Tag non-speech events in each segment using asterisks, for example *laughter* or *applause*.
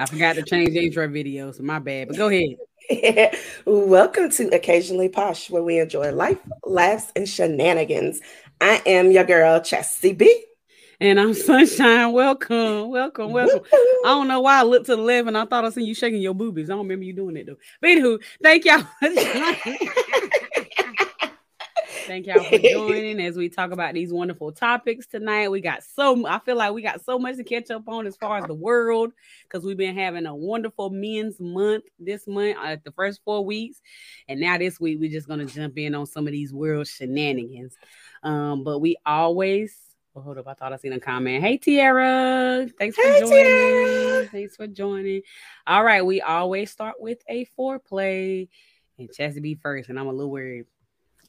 I forgot to change the intro video, so my bad. But go ahead. *laughs* Welcome to Occasionally Posh, where we enjoy life, laughs, and shenanigans. I am your girl, Chassie B. And I'm Sunshine. Welcome, welcome, welcome. I don't know why I looked to the left and I thought I seen you shaking your boobies. I don't remember you doing it though. But anywho, thank y'all. *laughs* Thank y'all for joining as we talk about these wonderful topics tonight. We got so I feel like we got so much to catch up on as far as the world because we've been having a wonderful men's month this month, uh, the first four weeks, and now this week we're just gonna jump in on some of these world shenanigans. Um, but we always well, hold up. I thought I seen a comment. Hey, Tiara. Thanks for hey, joining. Tiara. Thanks for joining. All right. We always start with a foreplay. And Chassie B first. And I'm a little worried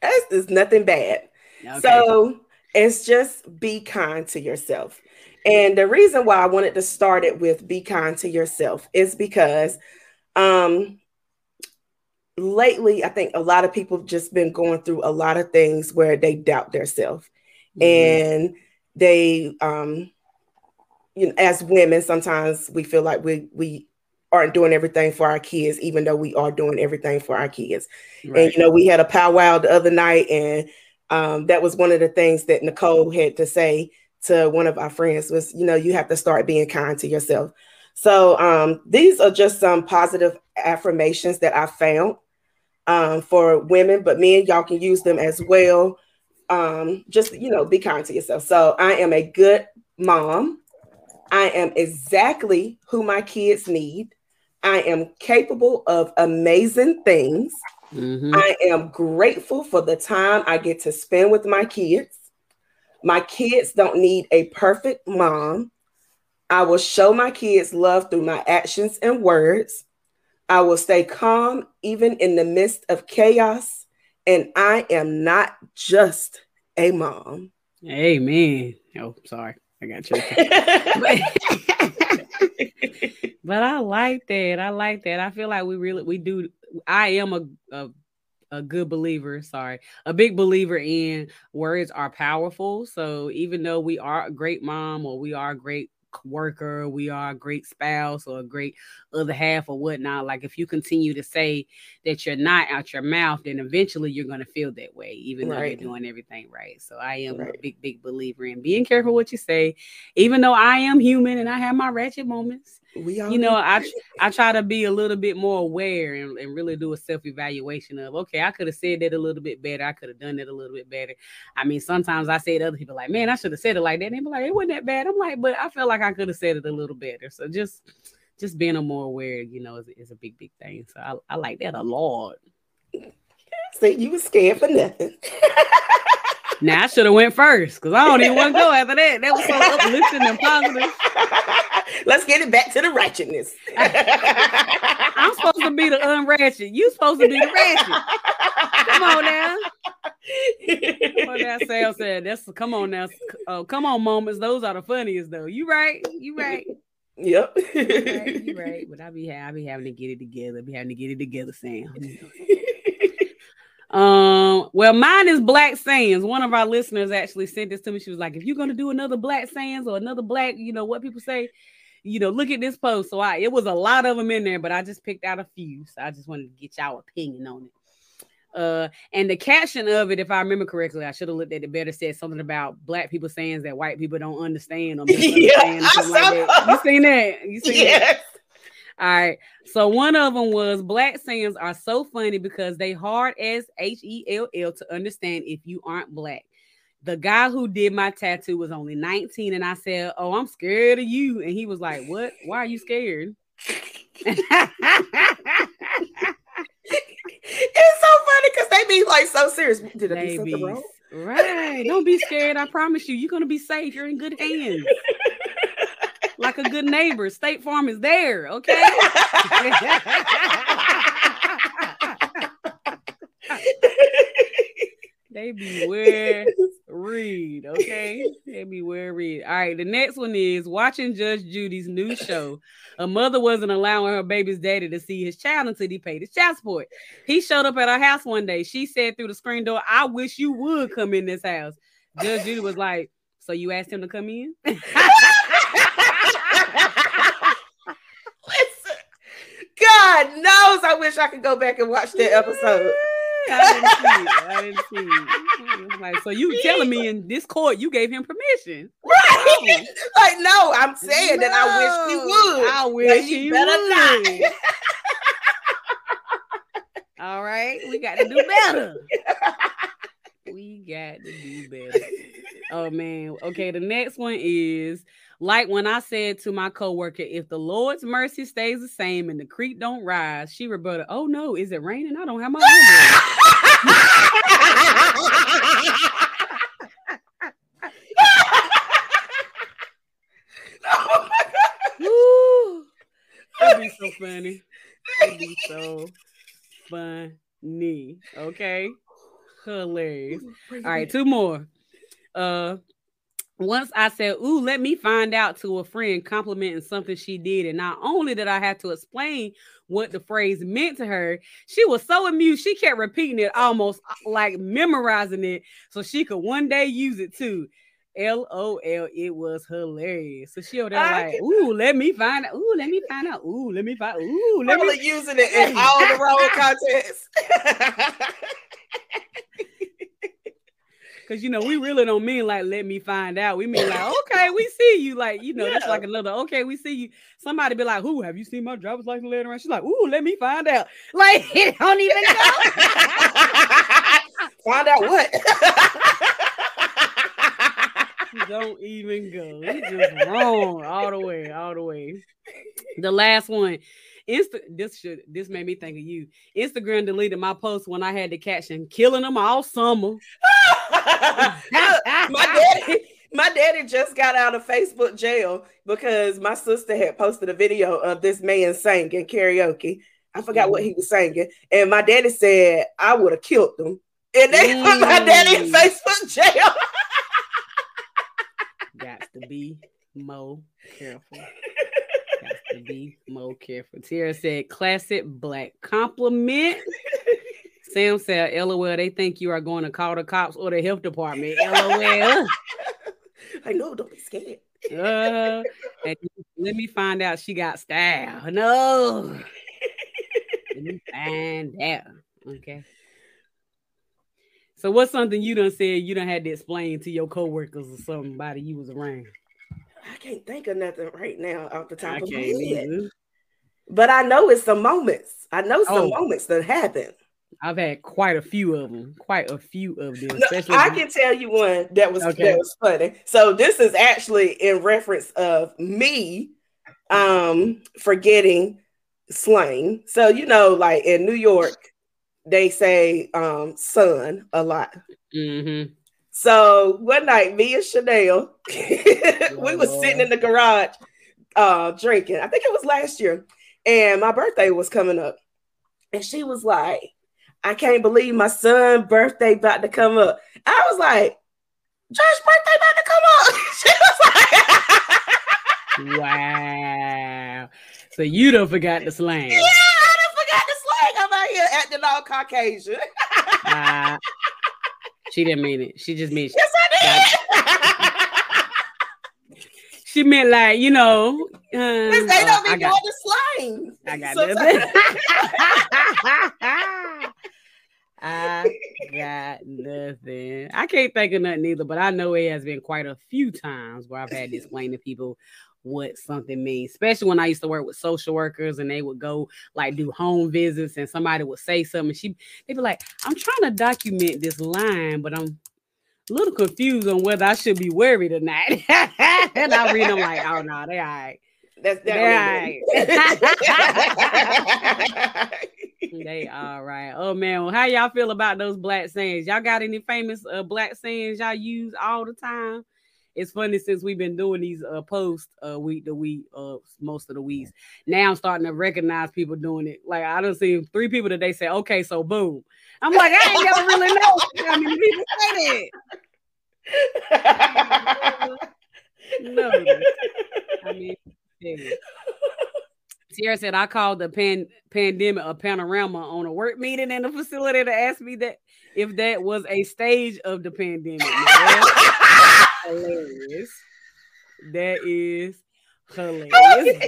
it's, it's nothing bad. Okay. So it's just be kind to yourself. And the reason why I wanted to start it with be kind to yourself is because um lately I think a lot of people have just been going through a lot of things where they doubt themselves mm-hmm. and they um you know as women sometimes we feel like we we aren't doing everything for our kids, even though we are doing everything for our kids. Right. And you know, we had a powwow the other night, and um, that was one of the things that Nicole had to say to one of our friends was, you know, you have to start being kind to yourself. So um, these are just some positive affirmations that I found um, for women, but men, y'all can use them as well. Um, just you know, be kind to yourself. So I am a good mom. I am exactly who my kids need. I am capable of amazing things. Mm-hmm. I am grateful for the time I get to spend with my kids. My kids don't need a perfect mom. I will show my kids love through my actions and words. I will stay calm even in the midst of chaos. And I am not just a mom. Amen. Oh, sorry. I got you. *laughs* *laughs* *laughs* but I like that. I like that. I feel like we really we do. I am a, a a good believer, sorry, a big believer in words are powerful. So even though we are a great mom or we are a great worker, we are a great spouse or a great other half or whatnot. Like if you continue to say that you're not out your mouth, then eventually you're gonna feel that way, even right. though you're doing everything right. So I am right. a big, big believer in being careful what you say, even though I am human and I have my ratchet moments we all you know i i try to be a little bit more aware and, and really do a self-evaluation of okay i could have said that a little bit better. I could have done it a little bit better. I mean sometimes i say to other people like man i should have said it like that. And they be like it wasn't that bad. I'm like but i feel like i could have said it a little better. So just just being a more aware you know is, is a big big thing. So I, I like that a lot. *laughs* See you was scared for nothing *laughs* Now I should have went first because I don't even want to go after that. That was so *laughs* uplifting and positive. Let's get it back to the ratchetness. *laughs* I'm supposed to be the unratchet. You supposed to be the ratchet. Come on now. Come on now, Sal said. That's come on now. Oh, come on, moments. Those are the funniest though. You right. You right. Yep. you right, you right. But I be I be having to get it together. I be having to get it together, Sam. *laughs* Um, well, mine is Black Sayings. One of our listeners actually sent this to me. She was like, if you're gonna do another Black Sayings or another Black, you know, what people say, you know, look at this post. So I it was a lot of them in there, but I just picked out a few. So I just wanted to get y'all opinion on it. Uh, and the caption of it, if I remember correctly, I should have looked at it better. Said something about black people saying that white people don't understand or *laughs* misunderstand. yeah, like that. You seen that? You seen *laughs* yes. that? All right. So one of them was black sayings are so funny because they hard as H E L L to understand if you aren't black. The guy who did my tattoo was only 19, and I said, Oh, I'm scared of you. And he was like, What? Why are you scared? *laughs* it's so funny because they be like so serious. Did I do something wrong? Right. Don't be scared. I promise you, you're gonna be safe. You're in good hands *laughs* like a good neighbor. State Farm is there, okay? *laughs* they be where read, okay? They be where read. All right, the next one is watching Judge Judy's new show. A mother wasn't allowing her baby's daddy to see his child until he paid his child support. He showed up at her house one day. She said through the screen door, I wish you would come in this house. Judge Judy was like, So you asked him to come in? *laughs* Listen, God knows I wish I could go back and watch that episode. I didn't see. I didn't see. Like, so you telling me *laughs* in this court you gave him permission? Right. *laughs* like, no, I'm saying no, that I wish he would. I wish he, he better would. not. *laughs* All right, we got to do better. we got to do better. Oh man. Okay, the next one is like when I said to my coworker, if the Lord's mercy stays the same and the creek don't rise, she rebutted, Oh no, is it raining? I don't have my oh *laughs* That'd be so funny. That'd be so funny. Okay. Hilarious. All right, two more. Uh once I said, Ooh, let me find out to a friend complimenting something she did. And not only did I have to explain what the phrase meant to her, she was so amused. She kept repeating it, almost uh, like memorizing it so she could one day use it too. LOL, it was hilarious. So she over there like, ooh, let me find out. Ooh, let me find out. Ooh, let me find. Ooh, let me using it in all the wrong *laughs* contexts. *laughs* Cause you know, we really don't mean like let me find out. We mean like, *laughs* okay, we see you. Like, you know, yeah. that's like another okay, we see you. Somebody be like, Who have you seen my driver's license later on? She's like, Ooh, let me find out. *laughs* Like, it *laughs* don't even go. find out what? don't even go. It's just wrong all the way, all the way. The last one. Insta this should this made me think of you. Instagram deleted my post when I had the caption killing them all summer. My daddy, my daddy just got out of Facebook jail because my sister had posted a video of this man singing karaoke. I forgot mm. what he was singing, and my daddy said I would have killed them, and they mm. put my daddy in mm. Facebook jail. Got to be more careful. Got to be more careful. Tara said, "Classic black compliment." Sam said, LOL, they think you are going to call the cops or the health department. LOL. *laughs* I know, don't be scared. uh, and let me find out she got style. No. let me find out. Okay. So what's something you done said you done had to explain to your coworkers or somebody you was around? I can't think of nothing right now off the top I of my head. Either. But I know it's some moments. I know some oh. moments that happen. I've had quite a few of them. Quite a few of them. No, I can tell you one that was okay. that was funny. So this is actually in reference of me um forgetting slang. So you know, like in New York, they say um son a lot. Mm-hmm. So one night, me and Chanel, *laughs* we was sitting in the garage uh drinking. I think it was last year, and my birthday was coming up. And she was like, I can't believe my son's birthday about to come up. I was like, Josh's birthday about to come up. *laughs* She was like, wow. So you don't forgot the slang. Yeah, I don't forgot the slang. I'm out here acting all Caucasian. uh, she didn't mean it. She just meant Yes, I did. she meant like, you know. Um, they don't uh, be doing the slang. I got so *laughs* *laughs* I got nothing. I can't think of nothing either, but I know it has been quite a few times where I've had to explain to people what something means, especially when I used to work with social workers and they would go like do home visits and somebody would say something. She they'd be like, I'm trying to document this line, but I'm a little confused on whether I should be worried or not. *laughs* and I read them like, oh no, they all right. That's definitely right. *laughs* *laughs* they all right. Oh man, well, how y'all feel about those black sayings? Y'all got any famous uh, black sayings y'all use all the time? It's funny since we've been doing these uh, posts uh, week to week, uh, most of the weeks. Now I'm starting to recognize people doing it. Like I don't see three people today say, "Okay, so boom." I'm like, I ain't never really know *laughs* how many people say that. *laughs* no, I mean, Sierra said, I called the pan- pandemic a panorama on a work meeting in the facility to ask me that if that was a stage of the pandemic. hilarious. That is Hilarious. *laughs*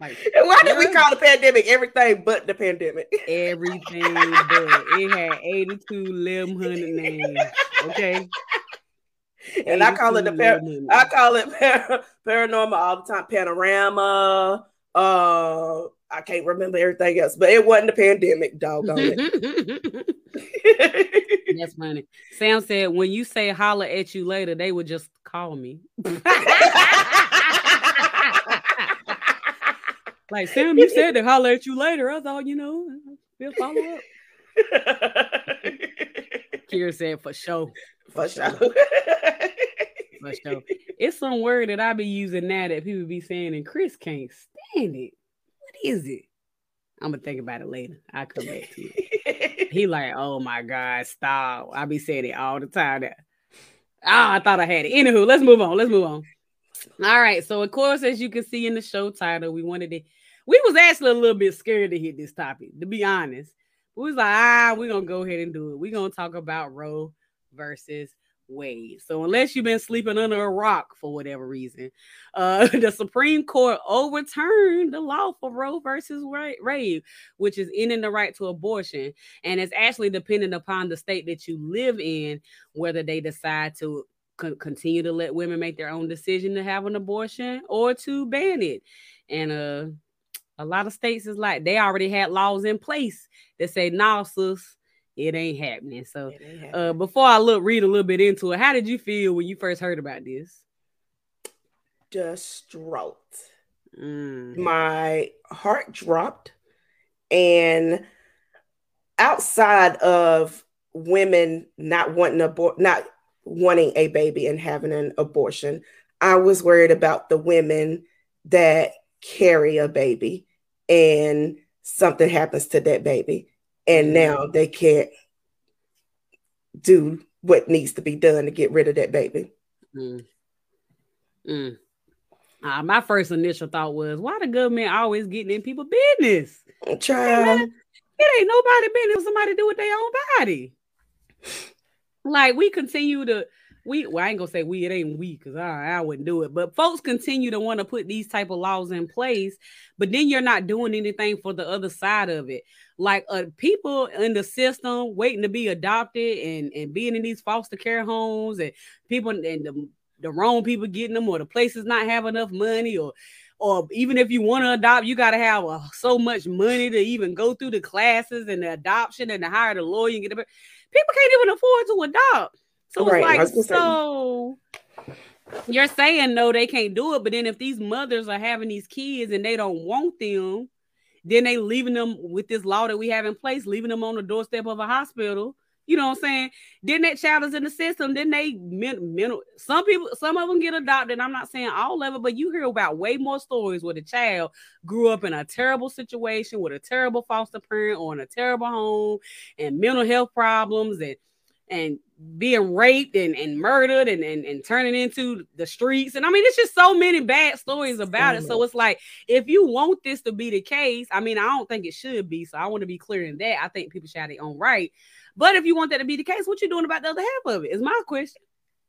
like, Why did we call the pandemic everything but the pandemic? Everything but it had 82 lemon names. Okay. And I call it the par- I call it *laughs* par- paranormal all the time. Panorama. Uh I can't remember everything else, but it wasn't the pandemic, doggone it. *laughs* That's funny. Sam said, when you say holler at you later, they would just call me. *laughs* like, Sam, you said to holler at you later. I thought, you know, we'll follow up. Kira said, for sure. For, for sure. *laughs* for sure. It's some word that I be using now that people be saying, and Chris can't stand it. What is it? I'm gonna think about it later. I'll come back to you. *laughs* he like, oh my god, stop. I be saying it all the time. That oh, I thought I had it. Anywho, let's move on. Let's move on. All right. So of course, as you can see in the show title, we wanted to. We was actually a little bit scared to hit this topic, to be honest. We was like, ah, we're gonna go ahead and do it. We're gonna talk about Roe versus Wade. So unless you've been sleeping under a rock for whatever reason, uh, *laughs* the Supreme Court overturned the law for Roe versus Wade, which is ending the right to abortion, and it's actually dependent upon the state that you live in whether they decide to co- continue to let women make their own decision to have an abortion or to ban it. And uh, a lot of states is like they already had laws in place that say, "Nah, sis." it ain't happening. So, ain't uh, happening. Uh, before I look read a little bit into it, how did you feel when you first heard about this? Distraught. Mm. My heart dropped, and outside of women not wanting abort, not wanting a baby and having an abortion, I was worried about the women that carry a baby and something happens to that baby and mm-hmm. now they can't do what needs to be done to get rid of that baby. Mm. Mm. Uh, my first initial thought was, why the government always getting in people' business? Child. It, it ain't nobody business. Somebody do with their own body. Like we continue to we well, I ain't gonna say we, it ain't we because I, I wouldn't do it, but folks continue to want to put these type of laws in place, but then you're not doing anything for the other side of it. Like uh, people in the system waiting to be adopted and, and being in these foster care homes and people and the, the wrong people getting them or the places not have enough money or or even if you want to adopt, you got to have uh, so much money to even go through the classes and the adoption and to hire the lawyer and get it. People can't even afford to adopt. So right. it's like, so you're saying no, they can't do it. But then if these mothers are having these kids and they don't want them, then they leaving them with this law that we have in place, leaving them on the doorstep of a hospital. You know what I'm saying? Then that child is in the system. Then they mental. Some people, some of them get adopted. I'm not saying all of it, but you hear about way more stories where the child grew up in a terrible situation with a terrible foster parent or in a terrible home and mental health problems and and being raped and, and murdered and, and, and turning into the streets. And I mean, it's just so many bad stories about it. So it's like, if you want this to be the case, I mean, I don't think it should be. So I want to be clear in that. I think people should have their own right. But if you want that to be the case, what you doing about the other half of it is my question.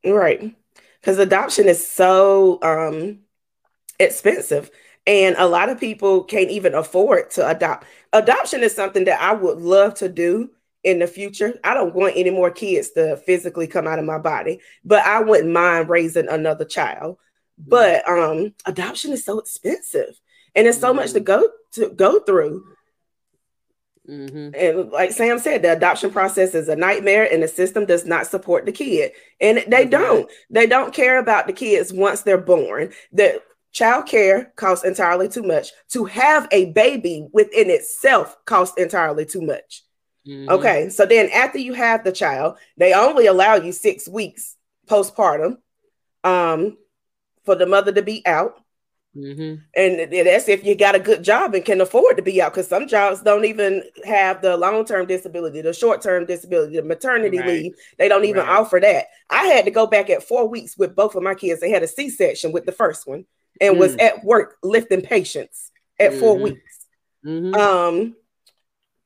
Right. Because adoption is so um expensive. And a lot of people can't even afford to adopt. Adoption is something that I would love to do in the future. I don't want any more kids to physically come out of my body, but I wouldn't mind raising another child. But um, adoption is so expensive, and it's so mm-hmm. much to mm-hmm. go to go through. Mm-hmm. And like Sam said, the adoption process is a nightmare, and the system does not support the kid. And they don't. They don't care about the kids once they're born. The child care costs entirely too much. To have a baby within itself costs entirely too much. Mm-hmm. Okay, so then after you have the child, they only allow you six weeks postpartum um, for the mother to be out. Mm-hmm. And that's if you got a good job and can afford to be out, because some jobs don't even have the long term disability, the short term disability, the maternity right. leave. They don't even right. offer that. I had to go back at four weeks with both of my kids. They had a C section with the first one and mm was at work lifting patients at mm-hmm. four weeks. Mm-hmm. Um,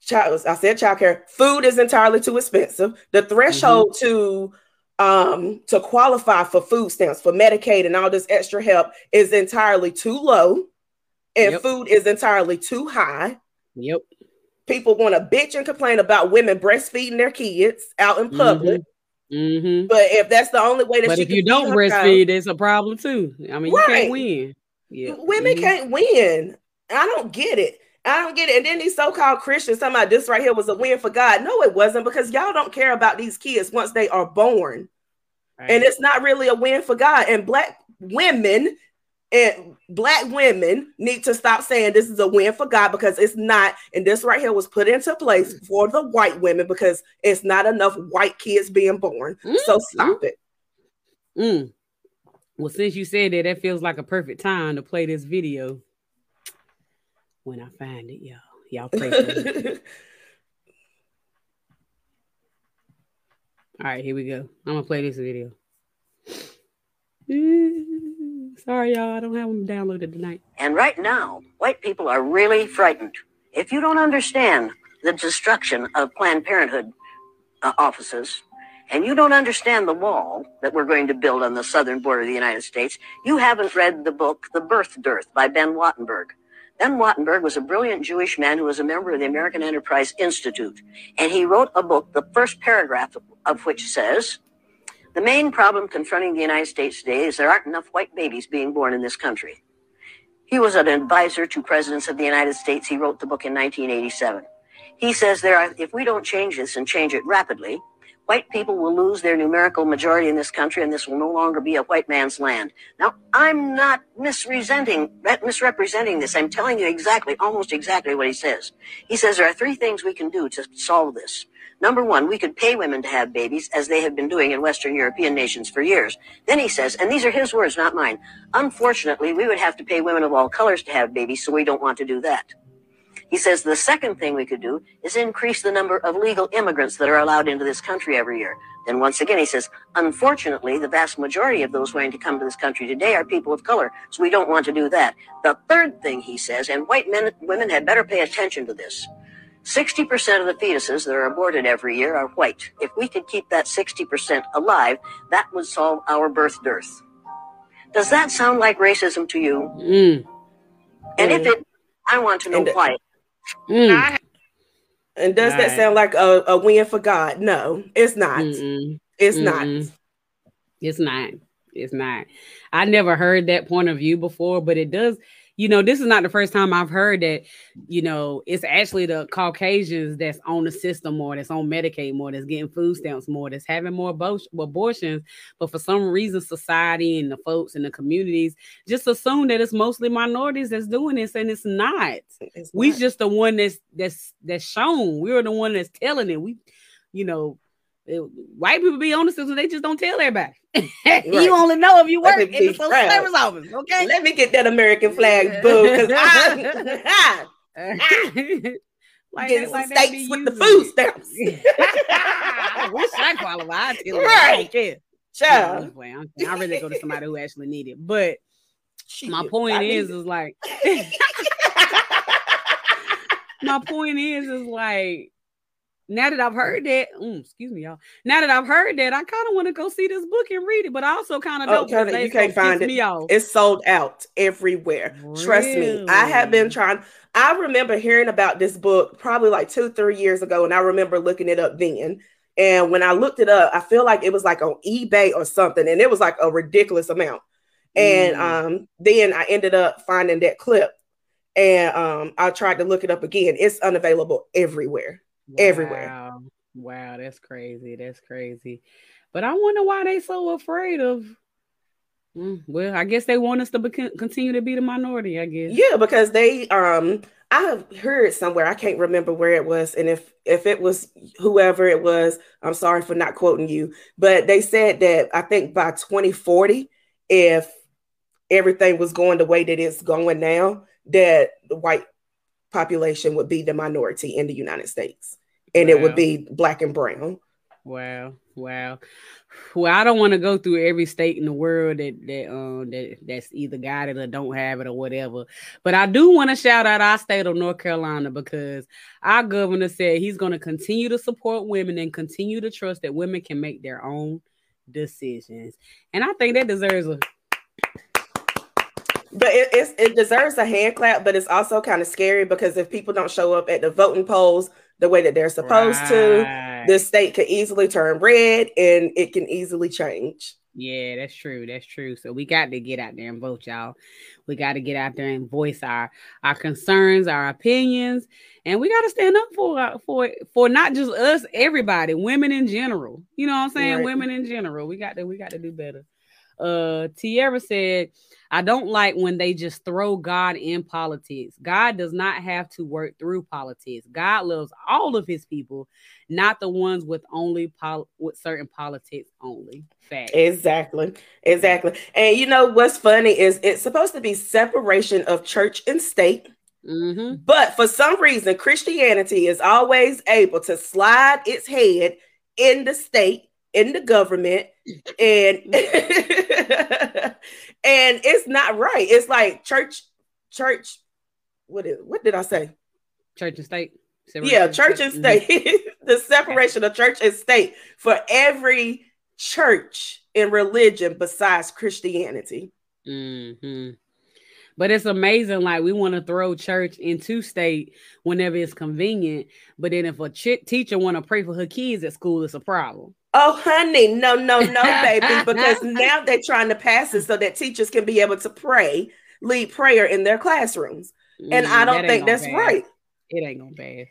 child, I said childcare. Food is entirely too expensive. The threshold mm-hmm. to um, to qualify for food stamps, for Medicaid, and all this extra help is entirely too low, and yep. food is entirely too high. Yep. People want to bitch and complain about women breastfeeding their kids out in public. Mm-hmm. Mm-hmm. But if that's the only way that but if you don't breastfeed, it's a problem too. I mean, right. you can't win. Yeah. Women mm-hmm. can't win. I don't get it. I don't get it. And then these so-called Christians, talking about this right here was a win for God. No, it wasn't because y'all don't care about these kids once they are born. Right. And it's not really a win for God. And black women and black women need to stop saying this is a win for God because it's not. And this right here was put into place mm. for the white women because it's not enough white kids being born. Mm-hmm. So stop it. Mm. Well, since you said that, that feels like a perfect time to play this video when I find it, y'all. Y'all pray for me. *laughs* All right, here we go. I'm gonna play this video. *laughs* Sorry, y'all. I don't have them downloaded tonight. And right now, white people are really frightened. If you don't understand the destruction of Planned Parenthood uh, offices, and you don't understand the wall that we're going to build on the southern border of the United States, you haven't read the book The Birth Dearth by Ben Wattenberg. Ben Wattenberg was a brilliant Jewish man who was a member of the American Enterprise Institute. And he wrote a book, the first paragraph of which says, the main problem confronting the United States today is there aren't enough white babies being born in this country. He was an advisor to presidents of the United States. He wrote the book in 1987. He says there are, if we don't change this and change it rapidly, white people will lose their numerical majority in this country and this will no longer be a white man's land. Now, I'm not misrepresenting, misrepresenting this. I'm telling you exactly, almost exactly what he says. He says there are three things we can do to solve this. Number one, we could pay women to have babies, as they have been doing in Western European nations for years. Then he says, and these are his words, not mine. Unfortunately, we would have to pay women of all colors to have babies, so we don't want to do that. He says the second thing we could do is increase the number of legal immigrants that are allowed into this country every year. Then once again, he says, unfortunately, the vast majority of those wanting to come to this country today are people of color, so we don't want to do that. The third thing he says, and white men, women had better pay attention to this. 60% of the fetuses that are aborted every year are white. If we could keep that 60% alive, that would solve our birth dearth. Does that sound like racism to you? Mm. And mm. if it, I want to know and, why. Mm. And does right. that sound like a, a win for God? No, it's not. Mm-mm. It's Mm-mm. not. It's not. It's not. I never heard that point of view before, but it does you know, this is not the first time I've heard that, you know, it's actually the Caucasians that's on the system more, that's on Medicaid more, that's getting food stamps more, that's having more abortions. But for some reason, society and the folks in the communities just assume that it's mostly minorities that's doing this, and it's not. It's we not. just the one that's that's that's shown. We're the one that's telling it. We, you know, white people be on the system, they just don't tell everybody. *laughs* Right. you only know if you work in the social service office. Okay. Let me get that American flag, boo. Because *laughs* I, *laughs* like getting some steaks with the food stamps. I wish I qualified. Right. Don't care. I really go to somebody who actually need it. But she my point is, is like my point is, is like now that I've heard that, mm, excuse me, y'all. Now that I've heard that, I kind of want to go see this book and read it, but I also kind of don't. Oh, you can't find it. It's sold out everywhere. Really? Trust me. I have been trying. I remember hearing about this book probably like two, three years ago, and I remember looking it up then. And when I looked it up, I feel like it was like on eBay or something, and it was like a ridiculous amount. And mm. um, then I ended up finding that clip, and um, I tried to look it up again. It's unavailable everywhere wow. everywhere. Wow, that's crazy. That's crazy. But I wonder why they so afraid of. Mm, well, I guess they want us to be- continue to be the minority. I guess. Yeah, because they um I've heard somewhere I can't remember where it was, and if if it was whoever it was, I'm sorry for not quoting you, but they said that I think by 2040, if everything was going the way that it's going now, that the white population would be the minority in the United States, and wow. it would be black and brown. Wow, wow. Well, I don't want to go through every state in the world that that um that that's either got it or don't have it or whatever. But I do want to shout out our state of North Carolina because our governor said he's going to continue to support women and continue to trust that women can make their own decisions. And I think that deserves a but it, it deserves a hand clap, but it's also kind of scary because if people don't show up at the voting polls the way that they're supposed right. to, the state can easily turn red and it can easily change. Yeah, that's true. That's true. So we got to get out there and vote, y'all. We got to get out there and voice our our concerns, our opinions, and we got to stand up for for for not just us, everybody, women in general. You know what I'm saying? Right. Women in general. We got to we got to do better. Uh, Tierra said, I don't like when they just throw God in politics. God does not have to work through politics. God loves all of his people, not the ones with only pol- with certain politics only. Fact. Exactly. Exactly. And you know what's funny is it's supposed to be separation of church and state. Mm-hmm. But for some reason, Christianity is always able to slide its head in the state, in the government, and *laughs* *laughs* and it's not right. It's like church, church. What is? What did I say? Church and state. Yeah, church and state. Mm-hmm. *laughs* the separation of church and state for every church and religion besides Christianity. Mm-hmm. But it's amazing. Like we want to throw church into state whenever it's convenient. But then if a ch- teacher want to pray for her kids at school, it's a problem. Oh, honey, no, no, no, baby, *laughs* because now they're trying to pass it so that teachers can be able to pray, lead prayer in their classrooms. And mm, I don't think that's pass. right. It ain't gonna pass.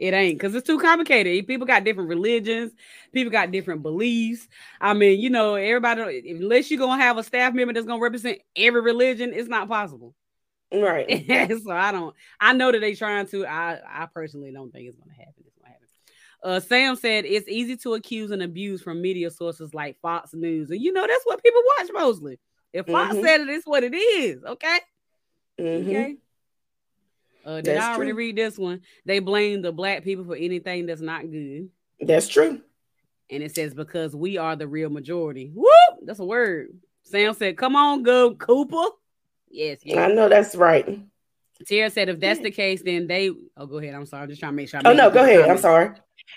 It ain't because it's too complicated. People got different religions, people got different beliefs. I mean, you know, everybody, unless you're gonna have a staff member that's gonna represent every religion, it's not possible. Right. *laughs* so I don't, I know that they trying to. I, I personally don't think it's gonna happen. Uh, Sam said it's easy to accuse and abuse from media sources like Fox News, and you know that's what people watch mostly. If Fox mm-hmm. said it, it's what it is. Okay. Mm-hmm. Okay. Uh, did that's I already true. read this one? They blame the black people for anything that's not good. That's true. And it says because we are the real majority. Whoop! That's a word. Sam said, "Come on, go Cooper." Yes, yes. I know that's right. Tara said, if that's the case, then they. Oh, go ahead. I'm sorry. I'm just trying to make sure. oh no, go ahead. I'm sorry.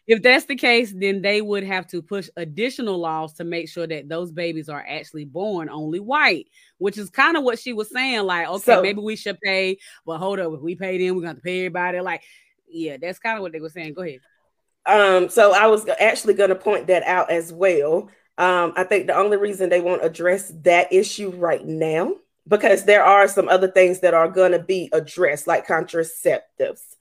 If that's the case, then they would have to push additional laws to make sure that those babies are actually born only white, which is kind of what she was saying. Like, okay, so, maybe we should pay, but hold up, if we pay them, we're gonna to pay everybody. Like, yeah, that's kind of what they were saying. Go ahead. Um, so I was actually going to point that out as well. Um, I think the only reason they won't address that issue right now because there are some other things that are going to be addressed, like contraceptives,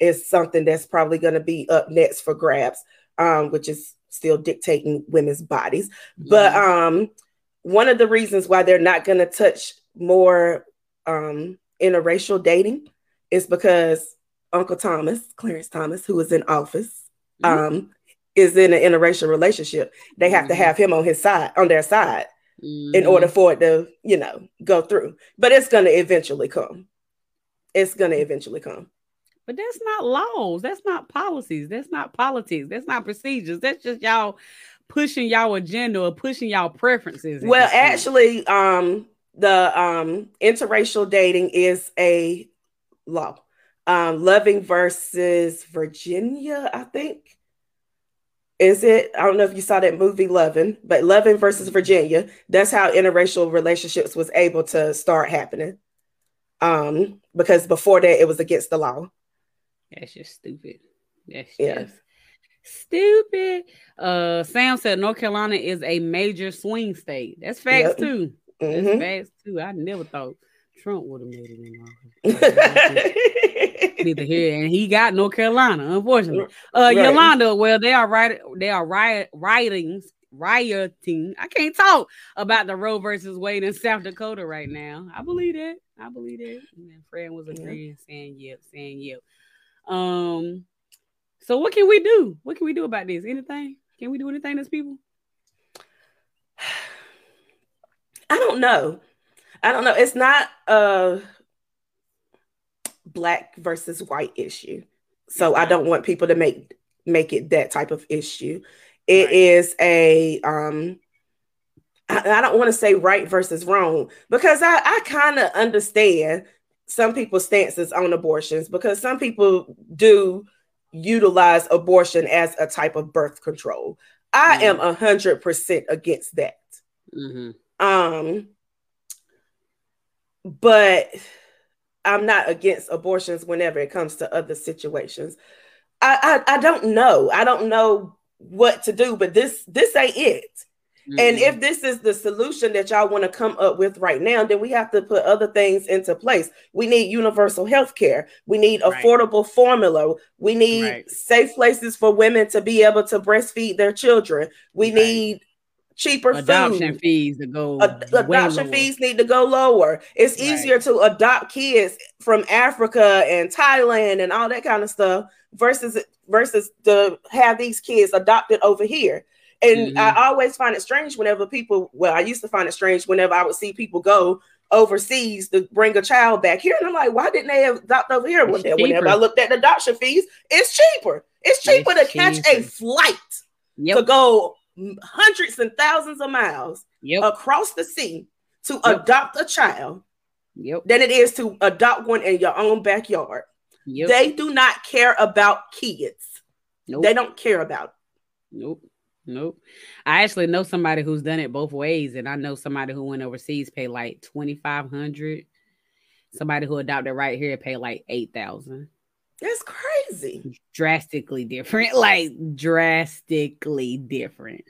is something that's probably going to be up next for grabs, um, which is still dictating women's bodies. But um, one of the reasons why they're not going to touch more um, interracial dating is because Uncle Thomas, Clarence Thomas, who is in office, mm-hmm. um, is in an interracial relationship. They have mm-hmm. to have him on his side, on their side mm-hmm. in order for it to, you know, go through. But it's going to eventually come. It's going to eventually come. But that's not laws. That's not policies. That's not politics. That's not procedures. That's just y'all pushing y'all agenda or pushing y'all preferences. Well, actually, um, the um interracial dating is a law. Um, Loving versus Virginia, I think is it i don't know if you saw that movie loving but loving versus virginia that's how interracial relationships was able to start happening um because before that it was against the law that's just stupid that's yeah. just stupid uh sam said north carolina is a major swing state that's facts yep. too mm-hmm. that's facts too i never thought trump would have made it in office *laughs* neither here and he got North Carolina, unfortunately. Uh right. Yolanda, well, they are right, they are riot rioting, rioting. I can't talk about the Roe versus Wade in South Dakota right now. I believe that. I believe that. And Fred was agreeing, yeah. saying yep, saying yep. Um, so what can we do? What can we do about this? Anything? Can we do anything as people? I don't know. I don't know. It's not a black versus white issue. So I don't want people to make make it that type of issue. It right. is a um I, I don't want to say right versus wrong because I, I kind of understand some people's stances on abortions because some people do utilize abortion as a type of birth control. I mm-hmm. am a hundred percent against that. Mm-hmm. Um, but I'm not against abortions whenever it comes to other situations. I, I, I don't know. I don't know what to do, but this this ain't it. Mm-hmm. And if this is the solution that y'all want to come up with right now, then we have to put other things into place. We need universal health care. We need right. affordable formula. We need right. safe places for women to be able to breastfeed their children. We right. need cheaper adoption food. fees to go Ad- adoption fees need to go lower it's easier right. to adopt kids from africa and thailand and all that kind of stuff versus versus to have these kids adopted over here and mm-hmm. i always find it strange whenever people well i used to find it strange whenever i would see people go overseas to bring a child back here and i'm like why didn't they adopt over here well, whenever i looked at the adoption fees it's cheaper it's cheaper it's to cheaper. catch a flight yep. to go hundreds and thousands of miles yep. across the sea to yep. adopt a child yep. than it is to adopt one in your own backyard. Yep. They do not care about kids. Nope. They don't care about. Nope. Nope. I actually know somebody who's done it both ways, and I know somebody who went overseas paid like twenty five hundred. Somebody who adopted right here paid like eight thousand. That's crazy. Drastically different, *laughs* like drastically different.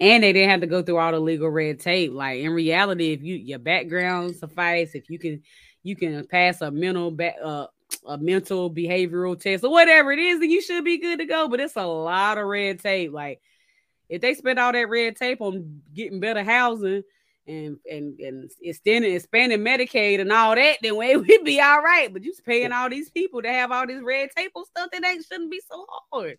And they didn't have to go through all the legal red tape. Like in reality, if you your background suffice, if you can you can pass a mental back uh, a mental behavioral test or whatever it is, then you should be good to go. But it's a lot of red tape. Like if they spend all that red tape on getting better housing, and and and extending expanding Medicaid and all that, then we *laughs* would be all right. But you paying all these people to have all this red tape on stuff that ain't shouldn't be so hard.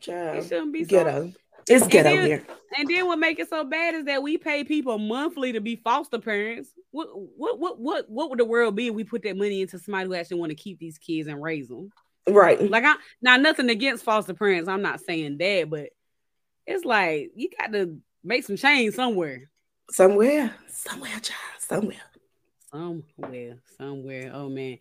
Child, it shouldn't be ghetto. So it's ghetto then, here. And then what make it so bad is that we pay people monthly to be foster parents. What what what what what would the world be if we put that money into somebody who actually want to keep these kids and raise them? Right. Like I now nothing against foster parents. I'm not saying that, but it's like you got to make some change somewhere. Somewhere, somewhere, child, somewhere. Somewhere, somewhere. Oh man.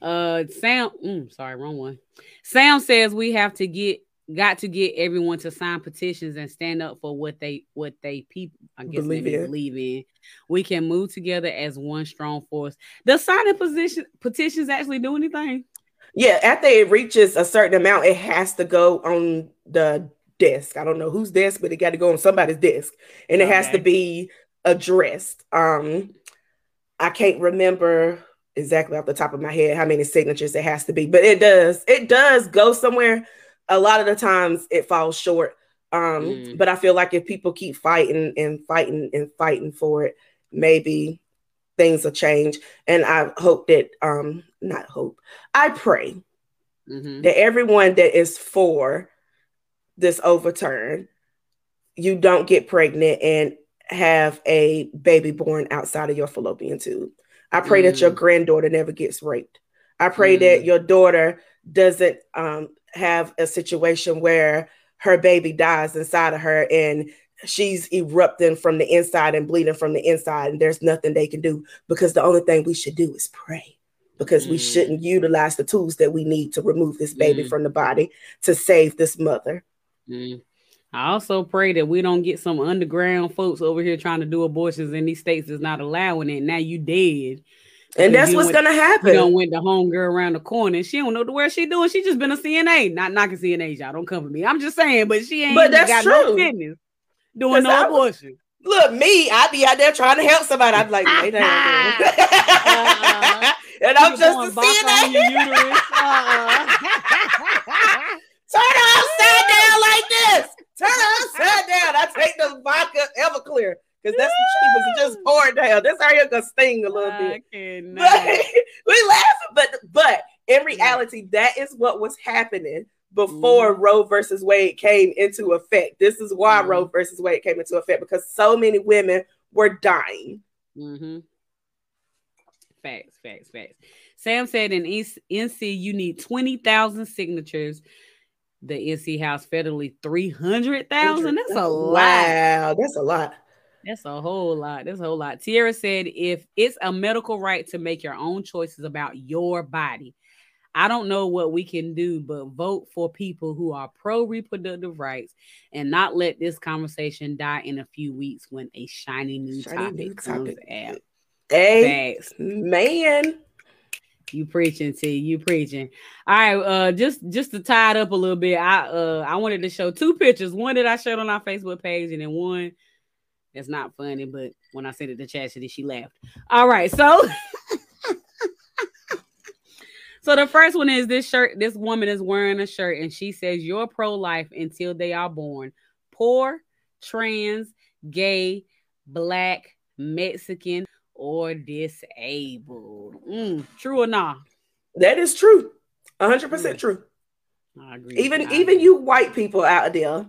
Uh Sam, mm, sorry, wrong one. Sam says we have to get got to get everyone to sign petitions and stand up for what they what they people I guess believe, in. believe in. We can move together as one strong force. Does signing position petitions actually do anything? Yeah, after it reaches a certain amount, it has to go on the desk. I don't know whose desk, but it got to go on somebody's desk, and it okay. has to be addressed. Um, I can't remember exactly off the top of my head how many signatures it has to be, but it does. It does go somewhere. A lot of the times it falls short. Um, mm. but I feel like if people keep fighting and fighting and fighting for it, maybe things will change. And I hope that um, not hope, I pray mm-hmm. that everyone that is for this overturn, you don't get pregnant and have a baby born outside of your fallopian tube. I pray mm. that your mm. granddaughter never gets raped. I pray mm. that your daughter doesn't um, have a situation where her baby dies inside of her and she's erupting from the inside and bleeding from the inside, and there's nothing they can do because the only thing we should do is pray because mm. we shouldn't utilize the tools that we need to remove this baby mm. from the body to save this mother. Mm. I also pray that we don't get some underground folks over here trying to do abortions in these states that's not allowing it. Now you dead. And that's what's went, gonna happen. You don't went the home girl around the corner and she don't know where she doing. She just been a CNA, not knocking CNA. Y'all don't come for me. I'm just saying, but she ain't but that's got true. no business doing no I, abortion. Look, me, I'd be out there trying to help somebody. I'd be like, lay down. uh, *laughs* and I'm just a CNA. *laughs* Turn upside down like this. Turn upside down. I take the vodka Everclear because that's the cheapest. Just pour it down. This area gonna sting a little I bit. But *laughs* we laughing, but but in reality, that is what was happening before mm. Roe versus Wade came into effect. This is why mm. Roe versus Wade came into effect because so many women were dying. Mm-hmm. Facts, facts, facts. Sam said in NC you need 20,000 signatures the NC House federally 300,000. That's a lot. Wow, that's a lot. That's a whole lot. That's a whole lot. Tierra said if it's a medical right to make your own choices about your body, I don't know what we can do, but vote for people who are pro reproductive rights and not let this conversation die in a few weeks when a shiny new shiny topic new comes topic. out. Hey, man. You preaching, T. You preaching. All right. Uh, just just to tie it up a little bit, I uh I wanted to show two pictures. One that I showed on our Facebook page, and then one that's not funny. But when I said it to Chastity, she laughed. All right. So *laughs* So the first one is this shirt. This woman is wearing a shirt, and she says, "You're pro-life until they are born. Poor, trans, gay, black, Mexican, or disabled. Mm, true or not? That is true. 100% true. I agree. Even even you white people out there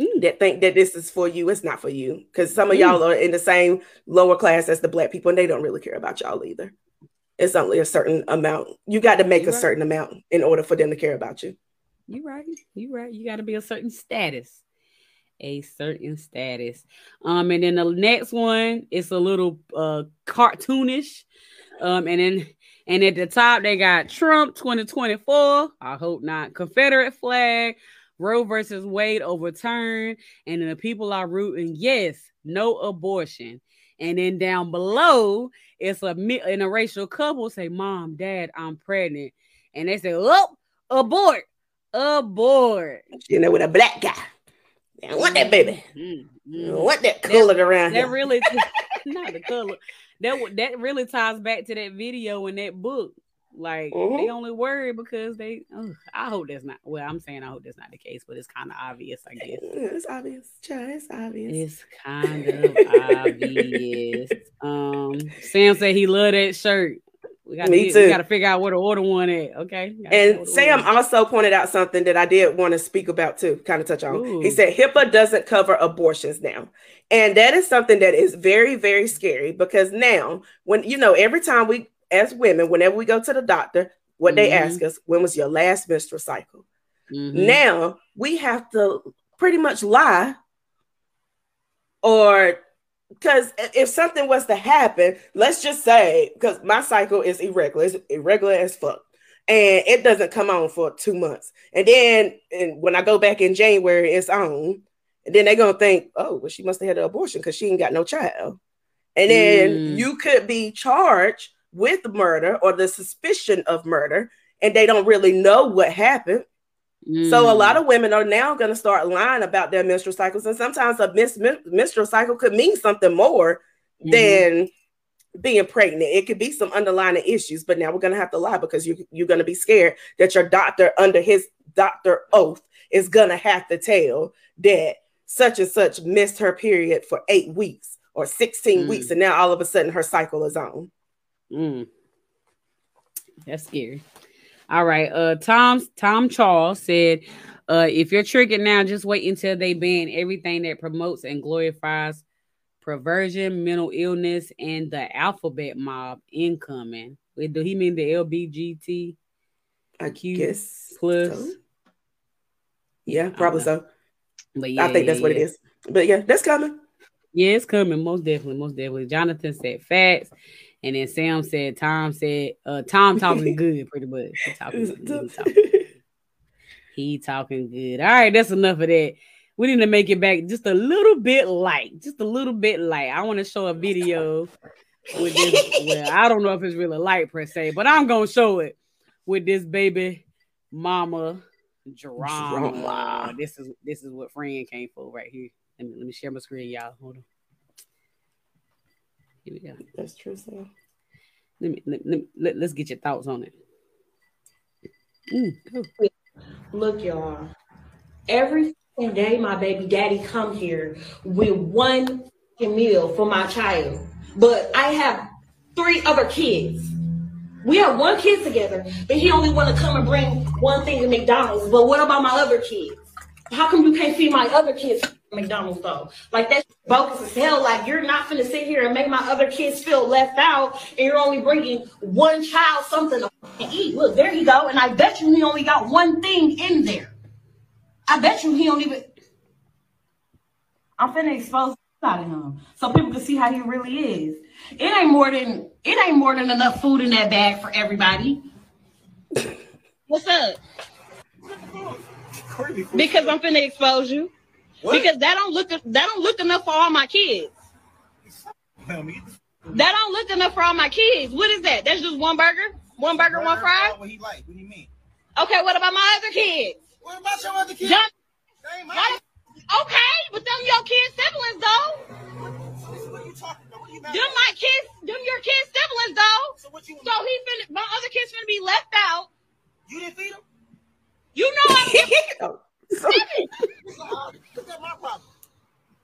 mm. that think that this is for you, it's not for you. Because some of mm. y'all are in the same lower class as the black people, and they don't really care about y'all either. It's only a certain amount. You got to make you a right. certain amount in order for them to care about you. You right. You right. You got to be a certain status a certain status. Um, and then the next one is a little uh cartoonish. Um, and then and at the top they got Trump 2024. I hope not. Confederate flag, Roe versus Wade overturned, and then the people are rooting yes, no abortion. And then down below, it's a interracial couple say, "Mom, Dad, I'm pregnant," and they say, "Oh, abort, abort." You know, with a black guy. I want that baby. Mm-hmm. want that colored that, around That here. really, *laughs* *laughs* not the color. That that really ties back to that video and that book. Like mm-hmm. they only worry because they. Oh, I hope that's not. Well, I'm saying I hope that's not the case, but it's kind of obvious, I guess. *laughs* It's obvious, Child, It's obvious. It's kind of obvious. Um, Sam said he loved that shirt. We got Me too. We got to figure out where to order one at. Okay. And Sam also pointed out something that I did want to speak about too, kind of touch on. Ooh. He said HIPAA doesn't cover abortions now. And that is something that is very, very scary because now, when you know, every time we, as women, whenever we go to the doctor, what mm-hmm. they ask us, when was your last menstrual cycle? Mm-hmm. Now we have to pretty much lie or because if something was to happen, let's just say, because my cycle is irregular, it's irregular as fuck, and it doesn't come on for two months, and then and when I go back in January, it's on, and then they're gonna think, oh, well, she must have had an abortion because she ain't got no child, and then mm. you could be charged with murder or the suspicion of murder, and they don't really know what happened so a lot mm. of women are now going to start lying about their menstrual cycles, and sometimes a mis- menstrual cycle could mean something more mm-hmm. than being pregnant. It could be some underlying issues, but now we're going to have to lie because you you're going to be scared that your doctor, under his doctor oath, is going to have to tell that such and such missed her period for eight weeks or 16 mm. weeks, and now all of a sudden her cycle is on. Mm. That's scary. All right. Uh Tom Tom Charles said, uh, if you're triggered now, just wait until they ban everything that promotes and glorifies perversion, mental illness, and the alphabet mob incoming. Wait, do he mean the LBGT? I guess plus. So. Yeah, probably so. But yeah, I think that's what it is. But yeah, that's coming. Yeah, it's coming. Most definitely, most definitely. Jonathan said facts. And then Sam said, Tom said, uh, Tom talking *laughs* good, pretty much. He talking, good. He talking good. He talking good. All right, that's enough of that. We need to make it back just a little bit light, just a little bit light. I want to show a video with this. well, I don't know if it's really light per se, but I'm gonna show it with this baby mama drama. drama. This is this is what friend came for right here. Let me, let me share my screen, y'all. Hold on. Here we go. That's true, Sam. Let me let, let, let, let's get your thoughts on it. Mm, Look, y'all. Every day my baby daddy come here with one meal for my child. But I have three other kids. We have one kid together, but he only want to come and bring one thing to McDonald's. But what about my other kids? How come you can't feed my other kids McDonald's though? Like that's bogus as hell. Like you're not gonna sit here and make my other kids feel left out, and you're only bringing one child something to eat. Look, there you go. And I bet you he only got one thing in there. I bet you he don't even. I'm finna expose out of him so people can see how he really is. It ain't more than it ain't more than enough food in that bag for everybody. *laughs* What's up? Because I'm finna expose you. What? Because that don't look that don't look enough for all my kids. That don't look enough for all my kids. What is that? That's just one burger, one burger, burger one fry. What he like? What do you mean? Okay, what about my other kids? What about your other kids? John, okay, but them your kids siblings though. What, what are you talking about? What are you them my kids, them your kids siblings though. So what you? So he finna, my other kids finna be left out. You didn't feed them. You know *laughs* I'm. That's my problem.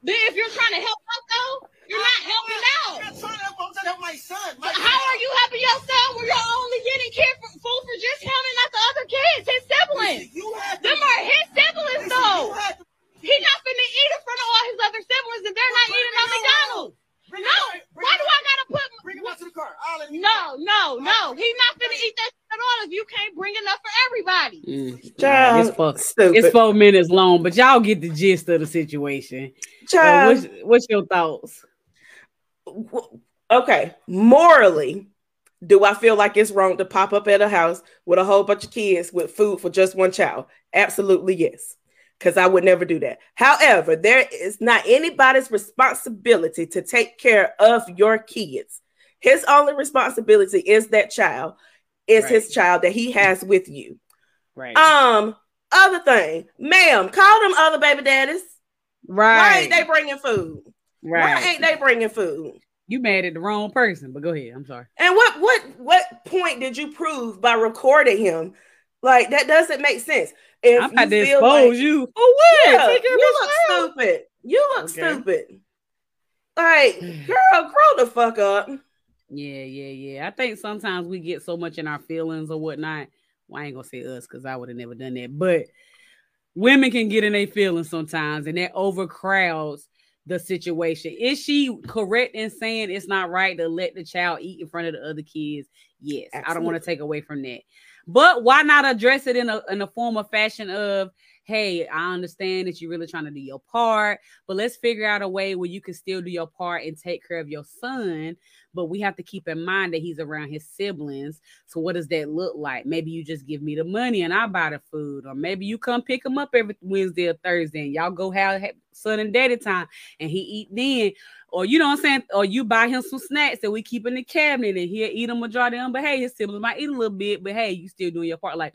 Then if you're trying to help out though, you're not helping out. I'm not trying to help. I'm trying to help my son. My how are you helping your son when you're only getting care for, food for just him and not the other kids, his siblings? You had Them are his siblings though. He's not finna eat in front of all his other siblings and they're not eating on McDonald's. Bring no, why do I gotta put? Bring him out to the car. no, no, no. He's not gonna eat that shit at all if you can't bring enough for everybody. Mm. Child, it's, four, stupid. it's four minutes long, but y'all get the gist of the situation. Child, uh, what's, what's your thoughts? Okay, morally, do I feel like it's wrong to pop up at a house with a whole bunch of kids with food for just one child? Absolutely yes because I would never do that. However, there is not anybody's responsibility to take care of your kids. His only responsibility is that child, is right. his child that he has with you. Right. Um, other thing, ma'am, call them other baby daddies. Right. Why ain't they bringing food? Right. Why ain't they bringing food? You mad at the wrong person, but go ahead. I'm sorry. And what what what point did you prove by recording him? Like that doesn't make sense. If I'm about to expose like, you. Oh what? Yeah, you look stupid. You look okay. stupid. Like, *sighs* girl, grow the fuck up. Yeah, yeah, yeah. I think sometimes we get so much in our feelings or whatnot. Well, I ain't gonna say us because I would have never done that, but women can get in their feelings sometimes, and that overcrowds the situation. Is she correct in saying it's not right to let the child eat in front of the other kids? Yes, Absolutely. I don't want to take away from that. But why not address it in a in a form of fashion of, hey, I understand that you're really trying to do your part, but let's figure out a way where you can still do your part and take care of your son. But we have to keep in mind that he's around his siblings. So what does that look like? Maybe you just give me the money and I buy the food, or maybe you come pick him up every Wednesday or Thursday and y'all go have son and daddy time and he eat then or you know what I'm saying, or you buy him some snacks that we keep in the cabinet and he'll eat them majority of them. But hey, his siblings might eat a little bit, but hey, you still doing your part. Like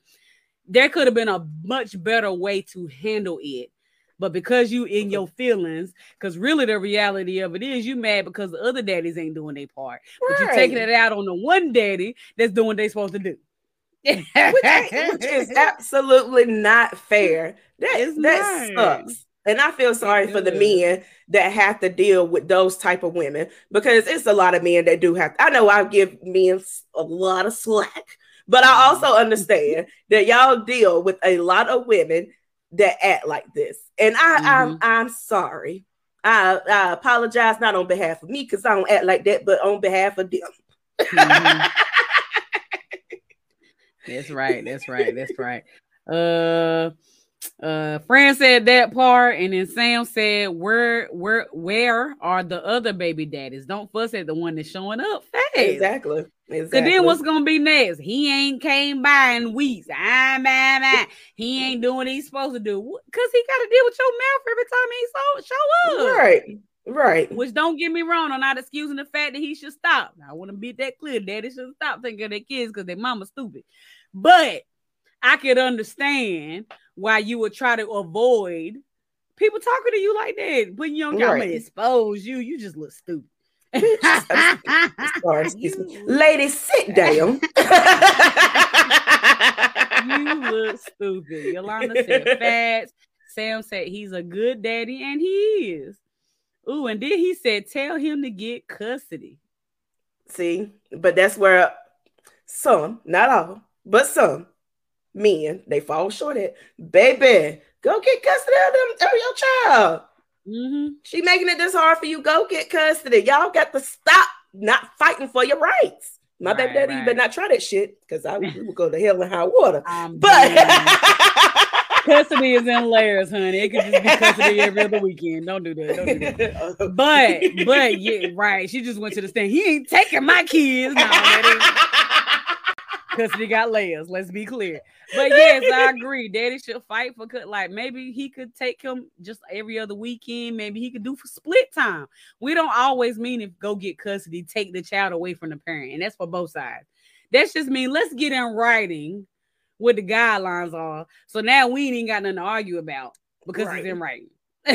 there could have been a much better way to handle it. But because you in your feelings, because really the reality of it is you mad because the other daddies ain't doing their part. Right. But you're taking it out on the one daddy that's doing what they supposed to do. *laughs* which, which, is *laughs* absolutely not fair. That, is that sucks. And I feel sorry for the men that have to deal with those type of women because it's a lot of men that do have. To, I know I give men a lot of slack, but I also mm-hmm. understand that y'all deal with a lot of women that act like this. And I, mm-hmm. I'm I'm sorry. I, I apologize not on behalf of me because I don't act like that, but on behalf of them. Mm-hmm. *laughs* that's right. That's right. That's right. Uh uh Fran said that part, and then Sam said, Where where where are the other baby daddies? Don't fuss at the one that's showing up fast. Exactly. Exactly. then what's gonna be next? He ain't came by in weeks. Ah, man, man. He ain't doing what he's supposed to do. Cause he gotta deal with your mouth every time he so, show up. Right. Right. Which don't get me wrong, I'm not excusing the fact that he should stop. I want to be that clear. Daddy should stop thinking of their kids because their mama's stupid. But I could understand why you would try to avoid people talking to you like that. But you don't got to expose you. You just look stupid. Sorry, *laughs* excuse me. Ladies, sit down. you look stupid. Yolanda said *laughs* fats. Sam said he's a good daddy, and he is. Ooh, and then he said, tell him to get custody. See, but that's where some, not all, but some men, they fall short at, baby, go get custody of them of your child. Mm-hmm. She making it this hard for you. Go get custody. Y'all got to stop not fighting for your rights. My right, baby daddy, right. you better not try that shit because I will go to hell in high water. *laughs* I'm but *laughs* custody is in layers, honey. It could just be custody every other weekend. Don't do that. Don't do that. *laughs* but but yeah, right. She just went to the stand. He ain't taking my kids. No, custody got layers. Let's be clear. But yes, I agree. Daddy should fight for cut. Like maybe he could take him just every other weekend. Maybe he could do for split time. We don't always mean if go get custody, take the child away from the parent, and that's for both sides. That's just mean let's get in writing what the guidelines are. So now we ain't got nothing to argue about because Right. it's in writing. *laughs*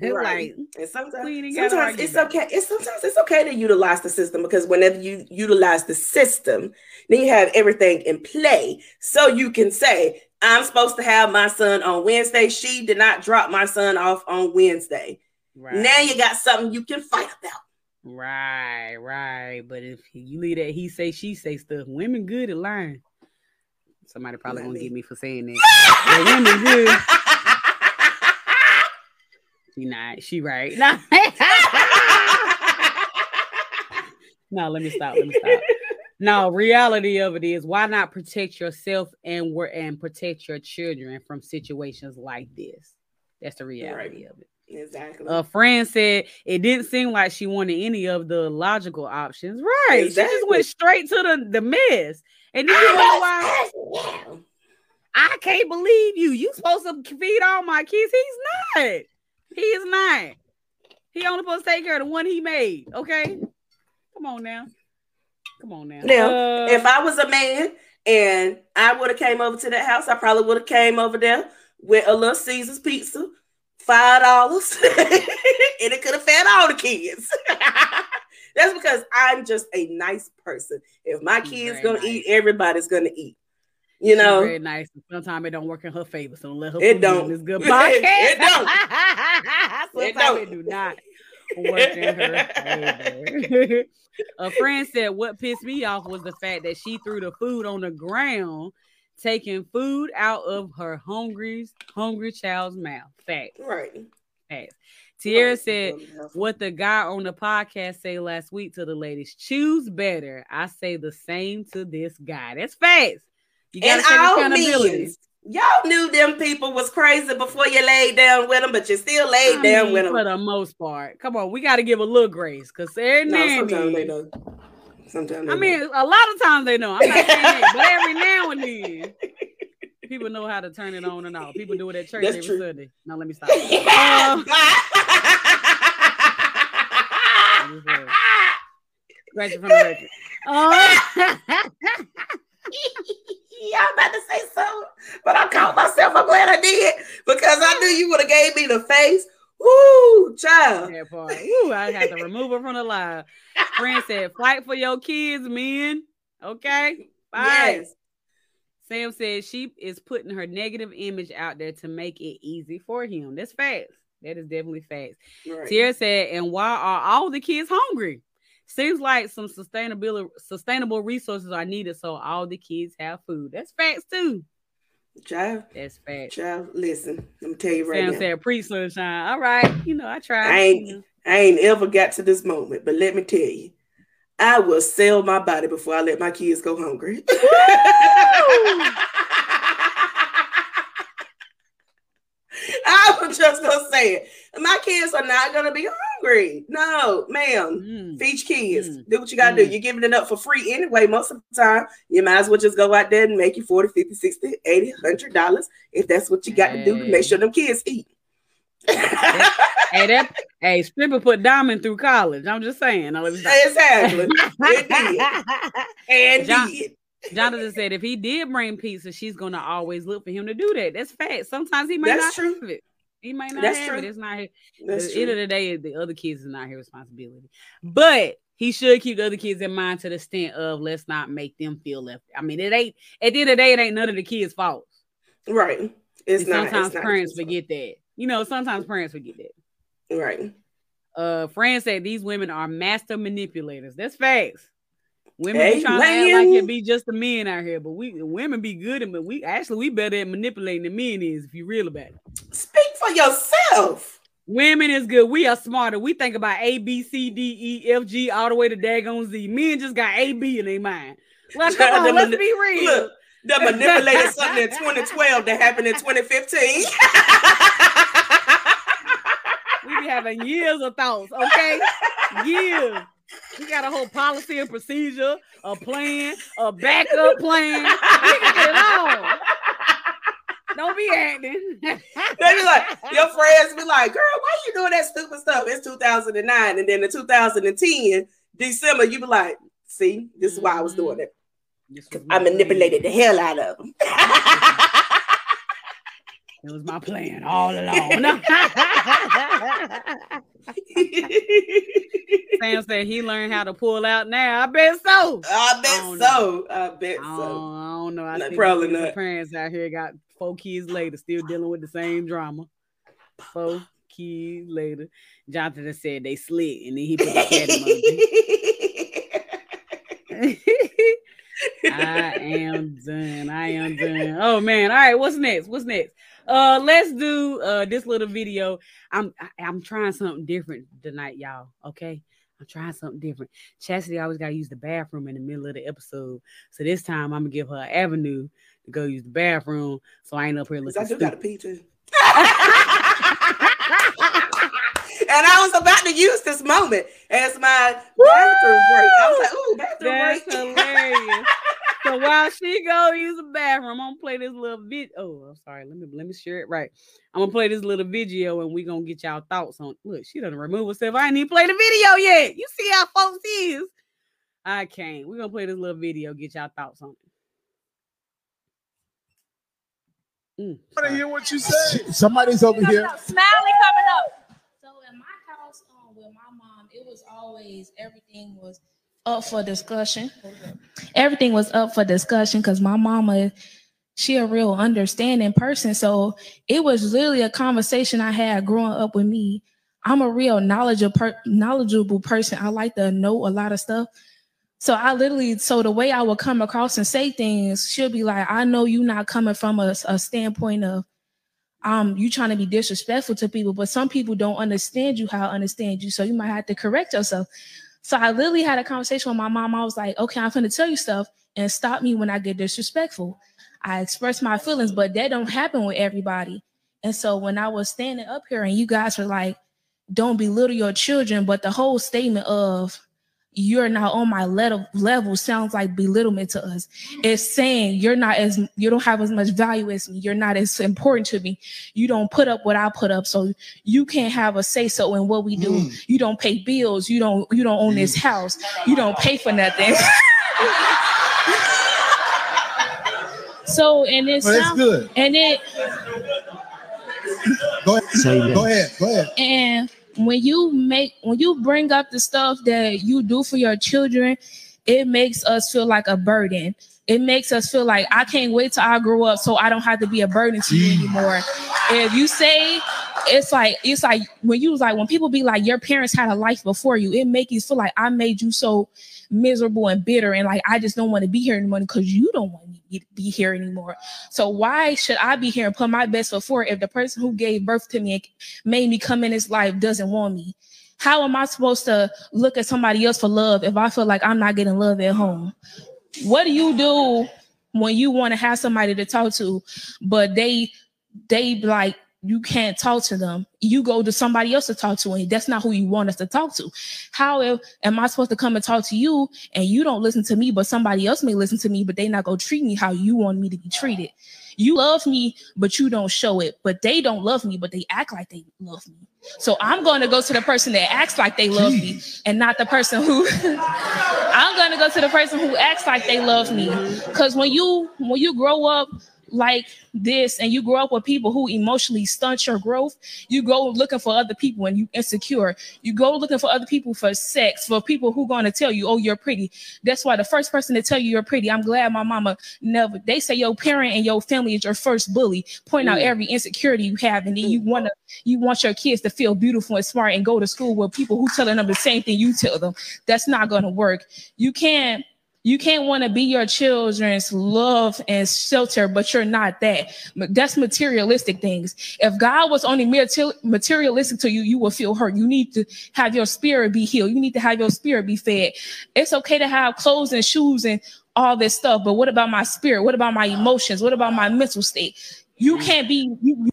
Right. Like sometimes, we ain't gotta sometimes it's okay. It's sometimes it's okay to utilize the system because whenever you utilize the system, then you have everything in play. So you can say, I'm supposed to have my son on Wednesday. She did not drop my son off on Wednesday. right. Now you got something you can fight about. Right, right. But if you leave that he say she say stuff, women good at lying. Somebody probably gonna get me for saying that. Women good. *laughs* Not. She right. No. *laughs* no, let me stop. Let me stop. No, reality of it is why not protect yourself and work and protect your children from situations like this. That's the reality of it. exactly. A friend said it didn't seem like she wanted any of the logical options. Right. She just went straight to the, the mess. And then you wonder why. I can't believe you. You supposed to feed all my kids. He's not. He is not. He only supposed to take care of the one he made. Okay. Come on now. Come on now. Now, Uh, if I was a man and I would have came over to that house, I probably would have came over there with a Little Caesars pizza, five dollars, *laughs* and it could have fed all the kids. *laughs* That's because I'm just a nice person. If my kids gonna nice. eat, everybody's gonna eat. You she's know, very nice. Sometimes it don't work in her favor. So let her It don't. this good *laughs* It podcast. don't. *laughs* Sometimes It don't. it do not work in her *laughs* favor. A friend said what pissed me off was the fact that she threw the food on the ground, taking food out of her hungry, hungry child's mouth. Fact. right? Fact. Tierra said what the guy on the podcast say last week to the ladies choose better i say the same to this guy that's facts you gotta And take all accountability. means, y'all knew them people was crazy before you laid down with them, but you still laid I down mean, with them for the most part. Come on we got to give a little grace because every No, now and sometimes they then don't. Sometimes they i mean a lot of times they know i'm not saying that but every now and then. *laughs* People know how to turn it on and off. People do it at church That's every true. sunday. Now let me stop. *laughs* Uh, don't. Scratch it from the record. *laughs* Yeah, I'm about to say something, but I caught myself. I'm glad I did because I knew you would have gave me the face. Woo, child. that part. Ooh, I had to remove her from the live. Friend said, fight for your kids, men. Okay. Bye. Yes. Sam said she is putting her negative image out there to make it easy for him. That's facts. That is definitely facts. Right. Tierra said, and why are all the kids hungry? Seems like some sustainable sustainable resources are needed so all the kids have food. That's facts too. Child, That's facts. child, listen. Let me tell you right Sam now. said, pre sunshine. All right. You know, I tried. I ain't- you know. I ain't ever got to this moment, but let me tell you, I will sell my body before I let my kids go hungry. *laughs* I was just gonna say it. My kids are not gonna be hungry. No, ma'am. Mm. Feed your kids. Mm. Do what you gotta Mm. do. You're giving it up for free anyway. Most of the time, you might as well just go out there and make you 40, 50, 60, 80, 100 dollars if that's what you got to do to make sure them kids eat. Hey, that hey, stripper put diamond through college. I'm just saying. Now, let me stop. exactly. *laughs* And John-. Jonathan said if he did bring pizza, she's gonna always look for him to do that. That's fact. Sometimes he might That's not true. have it. He might not That's have true. it. It's not his. That's at the end of the day, the other kids is not his responsibility. But he should keep the other kids in mind to the extent of let's not make them feel left. I mean, it ain't at the end of the day, it ain't none of the kids' fault. Right. It's And not. sometimes it's parents fault. forget that. You know, sometimes parents forget that. Right. Uh, Fran said these women are master manipulators. That's facts. Women Hey, be trying to act like it be just the men out here, but we women be good and but we actually we better at manipulating the men is if you real about it. For yourself. Women is good. We are smarter. We think about A, B, C, D, E, F, G, all the way to daggone Z. Men just got A, B in their mind. Well, come on, let's be real. Look, that manipulated something in 2012 that happened in 2015. We be having years of thoughts, okay? Years. We got a whole policy and procedure, a plan, a backup plan. We can get it all. Don't be acting. *laughs* They be like, your friends be like, girl, why are you doing that stupid stuff? It's 2009. And then in 2010, December, you be like, see, this is why I was doing mm-hmm. it. This was I manipulated the hell out of them. *laughs* It was my plan all along. *laughs* Sam said he learned how to pull out now. I bet so. I bet I so. I bet I so. don't, I don't know. I No, think probably not. parents out here got four kids later, still dealing with the same drama. Four kids later. Jonathan said they slick, and then he put the cat emoji. *laughs* I am done. I am done. Oh man. All right. What's next? What's next? Uh, let's do uh this little video. I'm I, I'm trying something different tonight, y'all. Okay. I'm trying something different. Chastity always gotta use the bathroom in the middle of the episode. So this time I'm gonna give her an avenue to go use the bathroom. So I ain't up here looking I do got a pee too. and I was about to use this moment as my bathroom break. I was like, ooh, bathroom That's break. hilarious. *laughs* so while she go use the bathroom, I'm gonna play this little vid. Oh, I'm sorry. Let me let me share it right. I'm gonna play this little video and we gonna get y'all thoughts on. Look, she doesn't remove herself. I ain't even play the video yet. You see how folks is. I can't. We're gonna play this little video. Get y'all thoughts on it. Mm, want to hear what you say. Somebody's over here. Smiley coming up. So in my house, um, with my mom, it was always everything was up for discussion. Everything was up for discussion because my mama, she a real understanding person. So it was literally a conversation I had growing up with me. I'm a real knowledgeable knowledgeable person. I like to know a lot of stuff. So I literally, so the way I would come across and say things, she'll be like, I know you're not coming from a, a standpoint of um you trying to be disrespectful to people, but some people don't understand you how I understand you. So you might have to correct yourself. So I literally had a conversation with my mom. I was like, okay, I'm gonna tell you stuff and stop me when I get disrespectful. I express my feelings, but that don't happen with everybody. And so when I was standing up here and you guys were like, don't belittle your children, but the whole statement of you're not on my level level sounds like belittlement to us. It's saying you're not as you don't have as much value as me. You're not as important to me. You don't put up what I put up, so you can't have a say so in what we do. Mm. You don't pay bills. You don't you don't own this house. You don't pay for nothing. *laughs* so and it's Well, sounds good. and it Go ahead. Go ahead. Go ahead. and when you make when you bring up the stuff that you do for your children, it makes us feel like a burden. It makes us feel like I can't wait till I grow up so I don't have to be a burden to you mm. anymore. If you say it's like it's like when you was like when people be like your parents had a life before you, it make you feel like I made you so miserable and bitter and like I just don't want to be here anymore because you don't want me to be here anymore. So why should I be here and put my best foot forward if the person who gave birth to me and made me come in this life doesn't want me? How am I supposed to look at somebody else for love if I feel like I'm not getting love at home? What do you do when you want to have somebody to talk to, but they they like you can't talk to them. You go to somebody else to talk to, and that's not who you want us to talk to. How am- I supposed to come and talk to you and you don't listen to me, but somebody else may listen to me, but they not gonna treat me how you want me to be treated? You love me, but you don't show it. But they don't love me, but they act like they love me. So I'm going to go to the person that acts like they love me, and not the person who. *laughs* I'm going to go to the person who acts like they love me. Because when you when you grow up like this and you grow up with people who emotionally stunt your growth, you go looking for other people and you insecure. You go looking for other people for sex, for people who going to tell you, oh, you're pretty. That's why the first person to tell you you're pretty, I'm glad my mama never, they say your parent and your family is your first bully, point out Mm. every insecurity you have. And then you want to, you want your kids to feel beautiful and smart and go to school with people who telling them the same thing you tell them. That's not going to work. You can't, you can't want to be your children's love and shelter, but you're not that. But That's materialistic things. If God was only materialistic to you, you will feel hurt. You need to have your spirit be healed. You need to have your spirit be fed. It's okay to have clothes and shoes and all this stuff, but what about my spirit? What about my emotions? What about my mental state? You mm. can't be. You,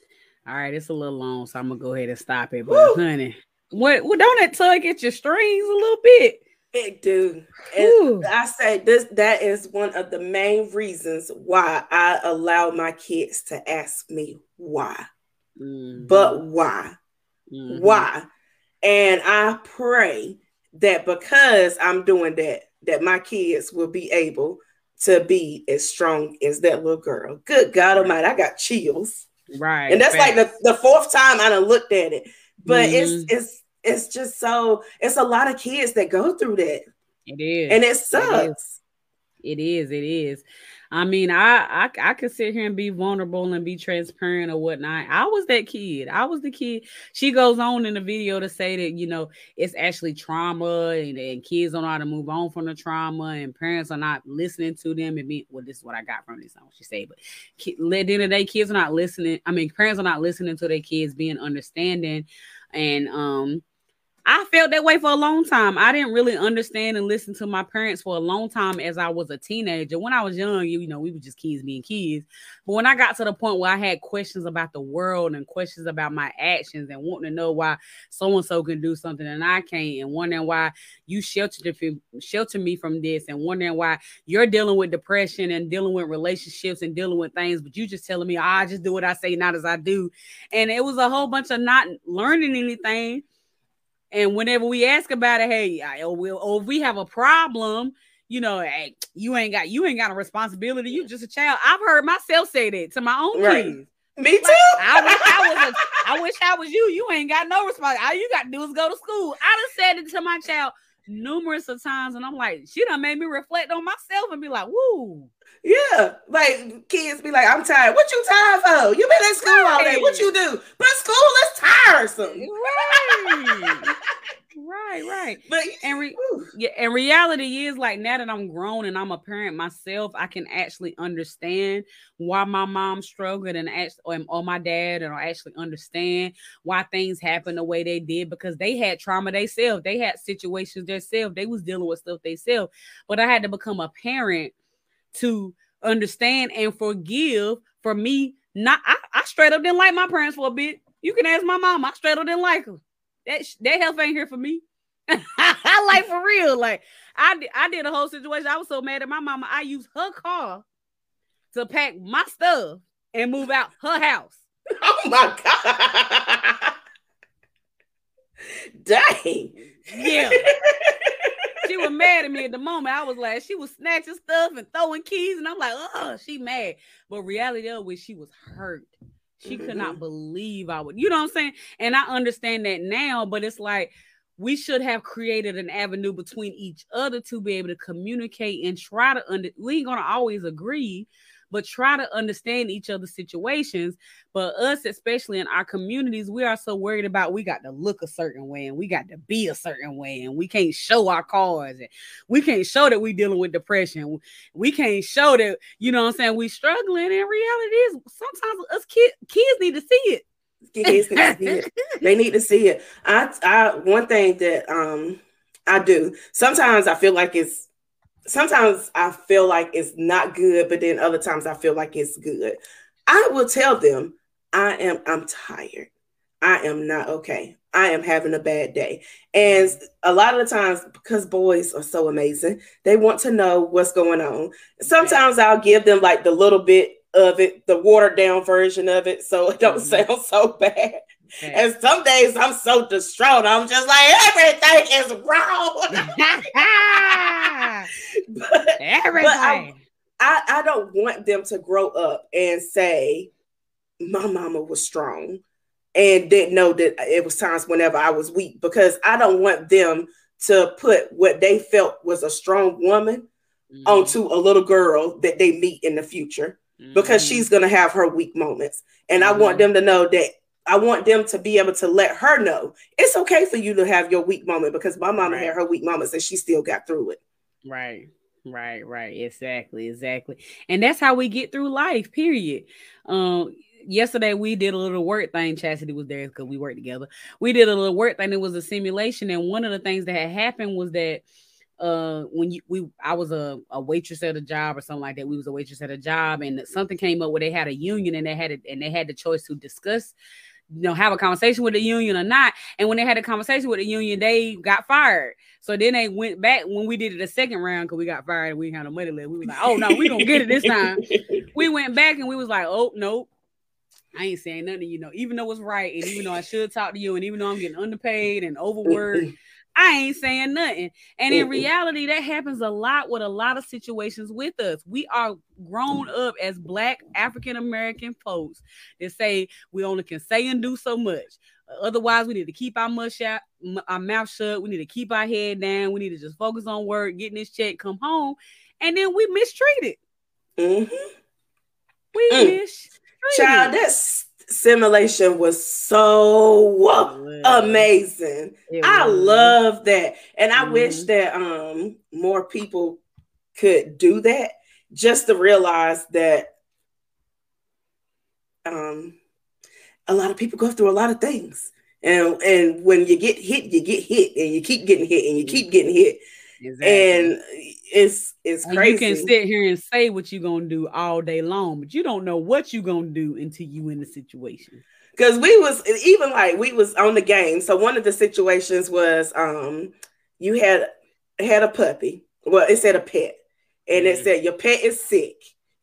All right, it's a little long, so I'm gonna go ahead and stop it. But honey, what, what don't it tug at your strings a little bit? It do. Whew. And I say this that is one of the main reasons why I allow my kids to ask me why. Mhm. But why? Mhm. Why? And I pray that because I'm doing that, that my kids will be able to be as strong as that little girl. Good God Almighty, I got chills. Right. and that's like the, the fourth time I done looked at it. But Mhm. it's it's it's just so it's a lot of kids that go through that, it is. and it sucks. It is. It is. I mean, I, I I could sit here and be vulnerable and be transparent or whatnot. I was that kid. I was the kid. She goes on in the video to say that you know it's actually trauma and, and kids don't know how to move on from the trauma and parents are not listening to them and be well. This is what I got from this. Not what she said, but at the end of the day, kids are not listening. I mean, parents are not listening to their kids being understanding, and um. I felt that way for a long time. I didn't really understand and listen to my parents for a long time as I was a teenager. When I was young, you, know, we were just kids being kids. But when I got to the point where I had questions about the world and questions about my actions and wanting to know why so and so can do something and I can't, and wondering why you sheltered shelter me from this, and wondering why you're dealing with depression and dealing with relationships and dealing with things, but you just telling me, "Ah, I just do what I say, not as I do. And it was a whole bunch of not learning anything. And whenever we ask about it, hey, I, oh, or, we, or oh, if we have a problem, you know, hey, you ain't got you ain't got a responsibility. You just a child. I've heard myself say that to my own Right. kids. Me too. Like, I wish I was. A, I wish I was you. You ain't got no response. All you got to do is go to school. I done said it to my child numerous of times, and I'm like, she done made me reflect on myself and be like, woo. Yeah, like kids be like, "I'm tired." What you tired for? You been in school all day. What you do? But school is tiresome. Right. right, right. *laughs* But And re- yeah, and reality is like now that I'm grown and I'm a parent myself, I can actually understand why my mom struggled and act- or, or my dad, and I actually understand why things happened the way they did because they had trauma themselves. They had situations themselves. They was dealing with stuff themselves. But I had to become a parent to understand and forgive for me. Not I, I straight up didn't like my parents for a bit. You can ask my mom. I straight up didn't like her. That that health ain't here for me. *laughs* I like for real. Like I did, I did a whole situation. I was so mad at my mama. I used her car to pack my stuff and move out her house. *laughs* oh my god, *laughs* dang. Yeah. She was mad at me at the moment. I was like, she was snatching stuff and throwing keys, and I'm like, oh, she mad. But reality of it, she was hurt. She could not mm-hmm. believe I would, you know what I'm saying? And I understand that now, but it's like we should have created an avenue between each other to be able to communicate and try to under we ain't gonna always agree, but try to understand each other's situations. But us, especially in our communities, we are so worried about we got to look a certain way and we got to be a certain way, and we can't show our cars and we can't show that we're dealing with depression. We can't show that, you know what I'm saying, we struggling. And reality is sometimes us kids kids need to see it. Kids need to see it. They need to see it. I, I, one thing that um I do sometimes I feel like it's sometimes I feel like it's not good, but then other times I feel like it's good. I will tell them I am I'm tired. I am not okay. I am having a bad day. And a lot of the times, because boys are so amazing, they want to know what's going on. Sometimes I'll give them like the little bit of it, the watered down version of it, so it don't Mhm. sound so bad. And some days I'm so distraught. I'm just like everything is wrong. *laughs* but, Everything. I, I don't want them to grow up and say, My mama was strong and didn't know that it was times whenever I was weak because I don't want them to put what they felt was a strong woman Mhm. onto a little girl that they meet in the future because Mhm. she's going to have her weak moments. And I want Mhm. them to know that I want them to be able to let her know it's okay for you to have your weak moment because my mama Right. had her weak moments and she still got through it. Right, right, right. Exactly, exactly. And that's how we get through life, period. Um, yesterday we did a little work thing. Chastity was there because we worked together. We did a little work thing. It was a simulation, and one of the things that had happened was that uh when you we I was a, a waitress at a job or something like that. We was a waitress at a job, and something came up where they had a union and they had it and they had the choice to discuss you know, have a conversation with the union or not. And when they had a conversation with the union, they got fired. So then they went back when we did it the second round because we got fired and we had no money left. We was like, oh no, we gonna get it this time. *laughs* we went back and we was like, oh nope. I ain't saying nothing, you know, even though it's right, and even though I should talk to you, and even though I'm getting underpaid and overworked, I ain't saying nothing. And in reality, that happens a lot with a lot of situations with us. We are grown up as black African American folks that say we only can say and do so much. Otherwise, we need to keep our mouth shut, our mouth shut. We need to keep our head down. We need to just focus on work, getting this check, come home, and then we mistreated. Mm-hmm. We Mm. mistreated. Child, that s- simulation was so amazing. I love that. And I wish Mhm. that um more people could do that just to realize that um a lot of people go through a lot of things. And and when you get hit, you get hit and you keep getting hit and you keep getting hit. Exactly. And it's it's crazy. you can sit here and say what you're gonna do all day long, but you don't know what you're gonna do until you in the situation. because we was even like we was on the game so one of the situations was um you had had a puppy well it said a pet and it Mhm. said your pet is sick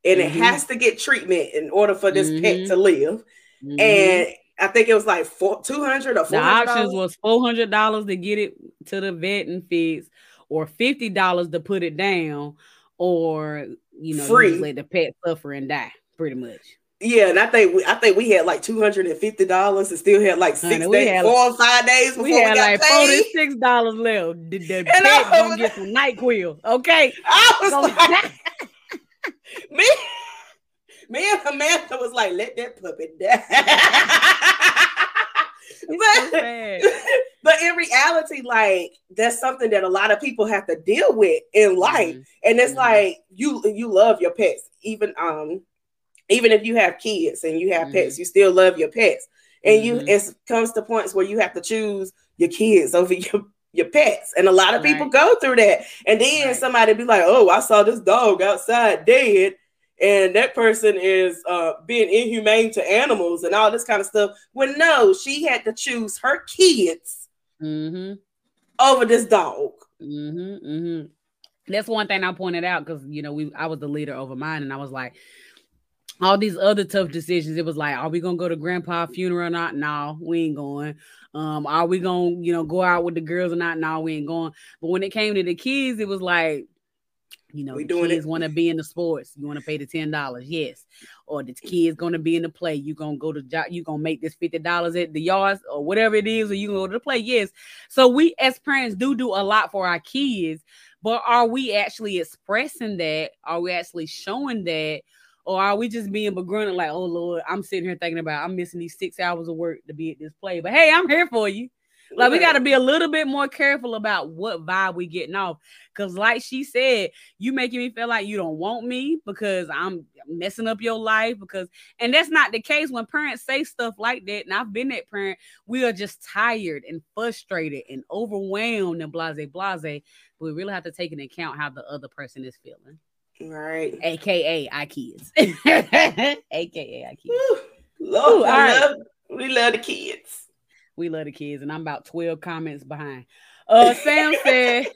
and Mhm. it has to get treatment in order for this Mhm. pet to live Mhm. and i think it was like four, 200 or the 400 options was four hundred dollars to get it to the vet and fix, or fifty dollars to put it down, or you know, Free. just let the pet suffer and die, pretty much. yeah and i think we, i think we had like 250 dollars and still had like six Honey, days had- four or five days before We we, got like paid forty six dollars left. The, the *laughs* And I gonna get some Nyquil, okay? i was like *laughs* me, me and Amanda was like, let that puppy die. *laughs* But, *laughs* but in reality, like that's something that a lot of people have to deal with in life. Mhm. And it's Mhm. like you you love your pets, even um, even if you have kids and you have pets, you still love your pets. And you Mhm. it comes to points where you have to choose your kids over *laughs* your your pets. And a lot of people Right. go through that. And then Right. somebody be like, oh, I saw this dog outside dead. And that person is uh, being inhumane to animals and all this kind of stuff. When no, she had to choose her kids Mhm. over this dog. Mm-hmm, mm-hmm. That's one thing I pointed out because you know we I was the leader over mine, and I was like, all these other tough decisions. It was like, are we gonna go to grandpa funeral or not? No, we ain't going. Um, are we gonna you know go out with the girls or not? No, we ain't going. But when it came to the kids, it was like. You know, We doing kids it. want to be in the sports. You want to pay the ten dollars, yes. Or the kids going to be in the play. You gonna go to job. You gonna make this fifty dollars at the yards or whatever it is, or you gonna go to the play, yes. So we as parents do do a lot for our kids, but are we actually expressing that? Are we actually showing that? Or are we just being begrunted like, oh Lord, I'm sitting here thinking about I'm missing these six hours of work to be at this play. But hey, I'm here for you. Like we got to be a little bit more careful about what vibe we getting off. Cause like she said, you making me feel like you don't want me because I'm messing up your life. Because and that's not the case when parents say stuff like that. And I've been that parent. We are just tired and frustrated and overwhelmed and blase blase. But we really have to take into account how the other person is feeling. Right. AKA I kids. *laughs* AKA I kids. Whew. Lord, Ooh, I right. love, we love the kids. We love the kids, and I'm about 12 comments behind. Uh Sam *laughs* said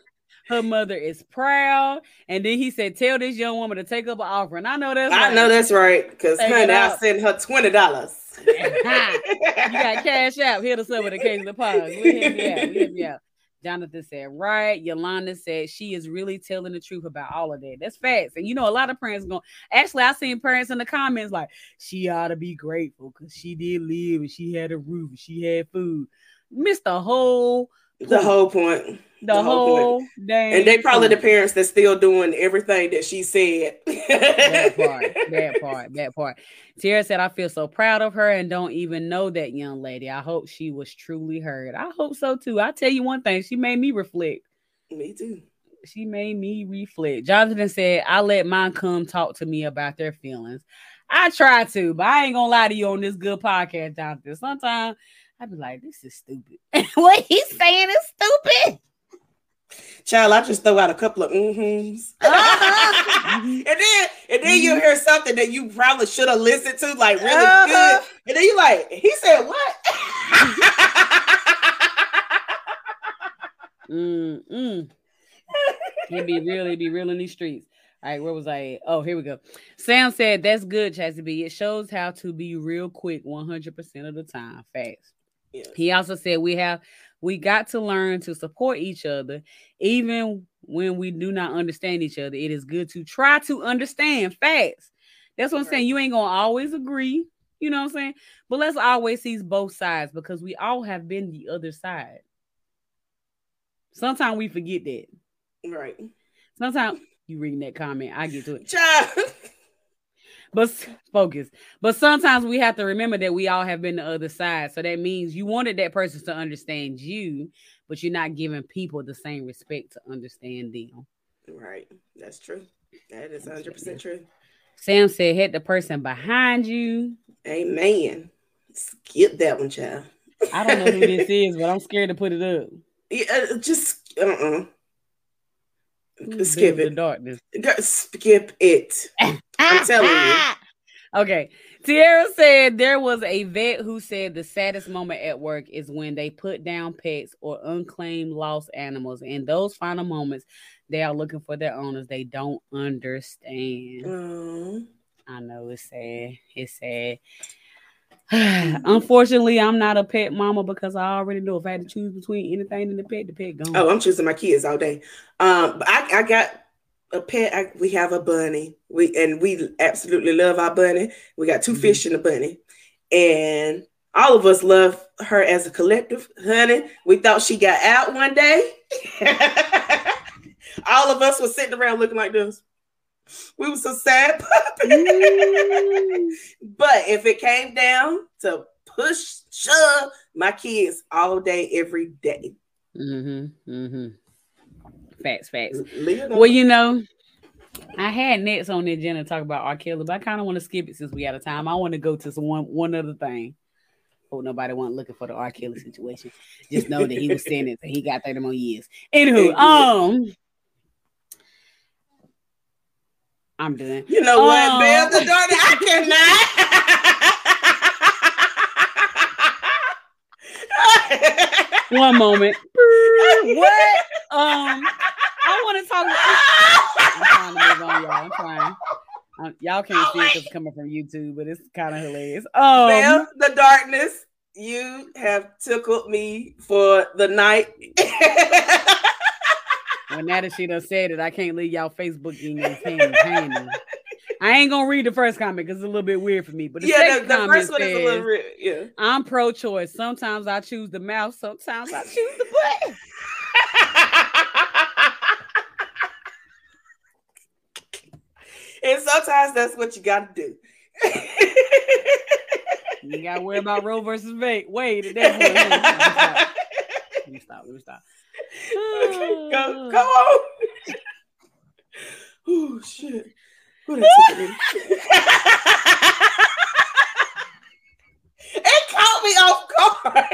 her mother is proud, and then he said, Tell this young woman to take up an offering. I know that's I right. know that's right. Because honey, I sent her twenty dollars. *laughs* you got cash out. Hit us up with a case of the pause. We'll hit you out. We'll hit you out. Jonathan said, right. Yolanda said she is really telling the truth about all of that. That's facts. And you know, a lot of parents going, actually, I seen parents in the comments like, she ought to be grateful because she did live and she had a roof, and she had food. Missed the whole the whole point. the, The whole whole dang And they probably the parents that's still doing everything that she said. that part, *laughs* that part, that part. Tara said, I feel so proud of her and don't even know that young lady. I hope she was truly heard. I hope so too. I tell you one thing, she made me reflect. Me too. She made me reflect. Jonathan said, I let mine come talk to me about their feelings. I try to, but I ain't gonna lie to you on this good podcast, Jonathan. Sometimes I be like, this is stupid. *laughs* what he's saying is stupid. Child, I just throw out a couple of mm-hms. *laughs* and then and then you hear something that you probably should have listened to, like really Uh-huh. good. And then you're like, he said what? *laughs* Mm, mm. He be real, he be real in these streets. All right, where was I? at? Oh, here we go. Sam said, That's good, Chassie B. It shows how to be real quick 100% of the time. Facts. Yes. He also said, We have, we got to learn to support each other, even when we do not understand each other. It is good to try to understand facts. That's what I'm saying. You ain't gonna always agree, you know what I'm saying? But let's always see both sides because we all have been the other side. Sometimes we forget that. Right. Sometimes you reading that comment, I get to it. Child. *laughs* But focus. But sometimes we have to remember that we all have been the other side. So that means you wanted that person to understand you, but you're not giving people the same respect to understand them. Right. That's true. That is 100% true. Sam said, hit the person behind you. Amen. Skip that one, child. I don't know who this *laughs* is, but I'm scared to put it up. Yeah, uh, just uh-uh. Skip it. darkness. Skip it. I'm telling you. *laughs* Okay. Tierra said there was a vet who said the saddest moment at work is when they put down pets or unclaimed lost animals. In those final moments, they are looking for their owners. They don't understand. Oh, I know it's sad. It's sad. *sighs* *laughs* Unfortunately, I'm not a pet mama because I already know if I had to choose between anything and the pet, the pet gone. oh, I'm choosing my kids all day. Um, but I, I got a pet. I, we have a bunny. We and we absolutely love our bunny. We got 2 Mhm. fish and a bunny, and all of us love her as a collective. Honey, we thought she got out one day. *laughs* all of us were sitting around looking like this. We were so sad, *laughs* Mm. but if it came down to push, shove, my kids all day, every day. Mm-hmm. Mm-hmm. Facts, facts. Well, you know, I had next on the agenda to talk about R. Kelly, but I kind of want to skip it since we out of time. I want to go to some one one other thing. Hope nobody wasn't looking for the R. Kelly situation. Just know that he was sentenced and he got 30 more years. Anywho, *laughs* um, I'm done. You know what, Oh. Bill the daughter? I cannot. One moment. what? Um, I want to talk. I'm trying to move on, y'all. I'm trying. Um, y'all can't see it because it's coming from YouTube, but it's kind of hilarious. Um, Bill the darkness, you have tickled me for the night. *laughs* Well, now that she done said it, I can't leave y'all Facebook emails hanging. I ain't gonna read the first comment because it's a little bit weird for me. But the yeah, the, second the comment first one is a little says, real. Yeah. I'm pro-choice. Sometimes I choose the mouth. Sometimes I choose the butt. and sometimes that's what you got to do. You gotta worry about Roe versus Wade. Wait, at that point. Let me stop. Let me stop. Let me stop. Okay, go, *sighs* go on. *laughs* oh shit. Who that *laughs* it caught me off guard.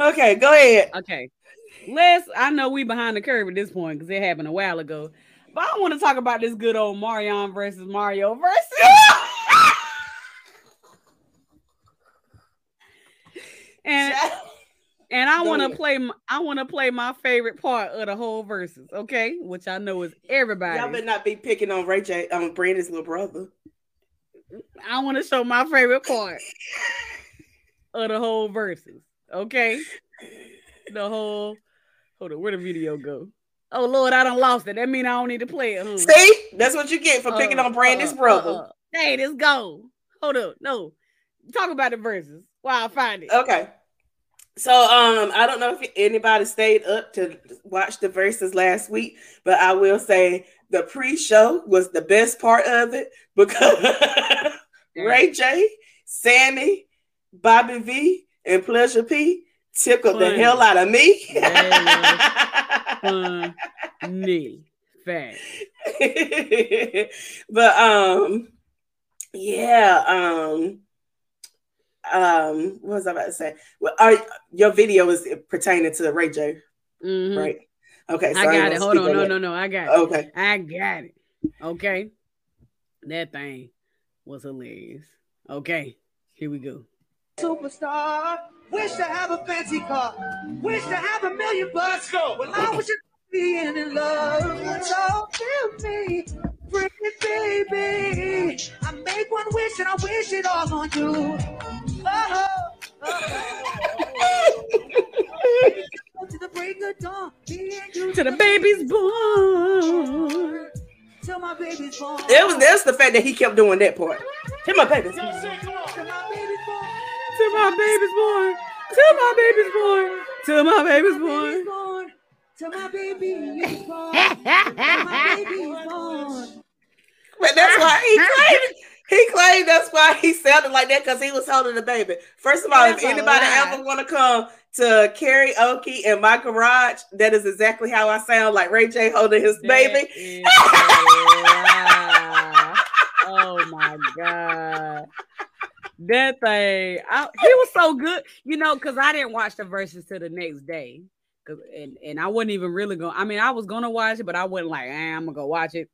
*laughs* okay, go ahead. Okay. Let's I know we behind the curve at this point because it happened a while ago. But I want to talk about this good old Marion versus Mario versus. And and I want to play my, I want to play my favorite part of the whole Verzuz, okay? Which I know is everybody. Y'all better not be picking on Ray J, um, Brandy's little brother. I want to show my favorite part *laughs* of the whole Verzuz. Okay. The *laughs* whole hold on, where the video go? Oh Lord, I don't lost it. That mean I don't need to play it. Huh? See, that's what you get for picking Uh, on Brandy's uh, brother. uh, uh. Hey, this go. Hold up. No. Talk about the Verzuz while I find it. Okay. So um I don't know if anybody stayed up to watch the Verzuz last week, but I will say the pre-show was the best part of it because *laughs* Ray J, Sammy, Bobby V, and Pleasure P tickled the hell out of me. *laughs* Funny. Fact. *laughs* but um yeah, um um, what was I about to say? Well, are, your video is pertaining to Ray J, Mhm. right? Okay, so I got gonna it. Hold speak on. No, that. no, no. I got it. Okay, I got it. Okay. That thing was hilarious. Okay. Here we go. Superstar. Wish to have a fancy car. Wish to have a million bucks. Go. Well, I wish to be in love. So give me, bring it, baby. I make one wish and I wish it all on you. To the break of dawn, me and you To the baby's born. till my baby's born. it was that's the fact that he kept doing that part. Hit my baby. Till my baby's born. To my baby's born. To my baby's born. To my baby's born. born. Till my baby is born. Till my baby is born. But that's why he *laughs* claimed he claimed that's why he sounded like that because he was holding the baby. First of all, if That's a anybody ever want to come to karaoke in my garage, that is exactly how I sound like Ray J holding his baby. That is a oh my god. That thing, I, he was so good, you know, because I didn't watch the Verzuz till the next day, and and I wasn't even really going. I mean, I was gonna watch it, but I wasn't like, eh, I'm gonna go watch it.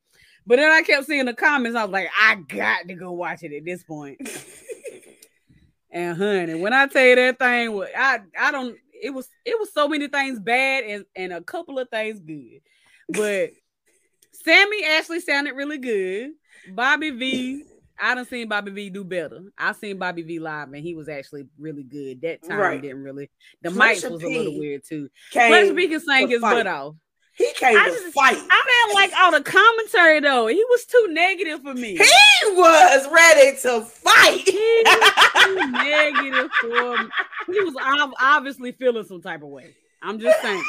But then I kept seeing the comments. I was like, I got to go watch it at this point. *laughs* and honey, when I tell you that thing, I I don't. It was it was so many things bad and and a couple of things good, but *laughs* Sammy actually sounded really good. Bobby V, I done seen Bobby V do better. I seen Bobby V live and he was actually really good. That time Right. didn't really. The mics was a little weird too. Pleasure P can sing his butt off. He came I to just- fight. I didn't like all the commentary though. He was too negative for me. He was ready to fight. He was too *laughs* negative for me. He was ob- obviously feeling some type of way. I'm just saying.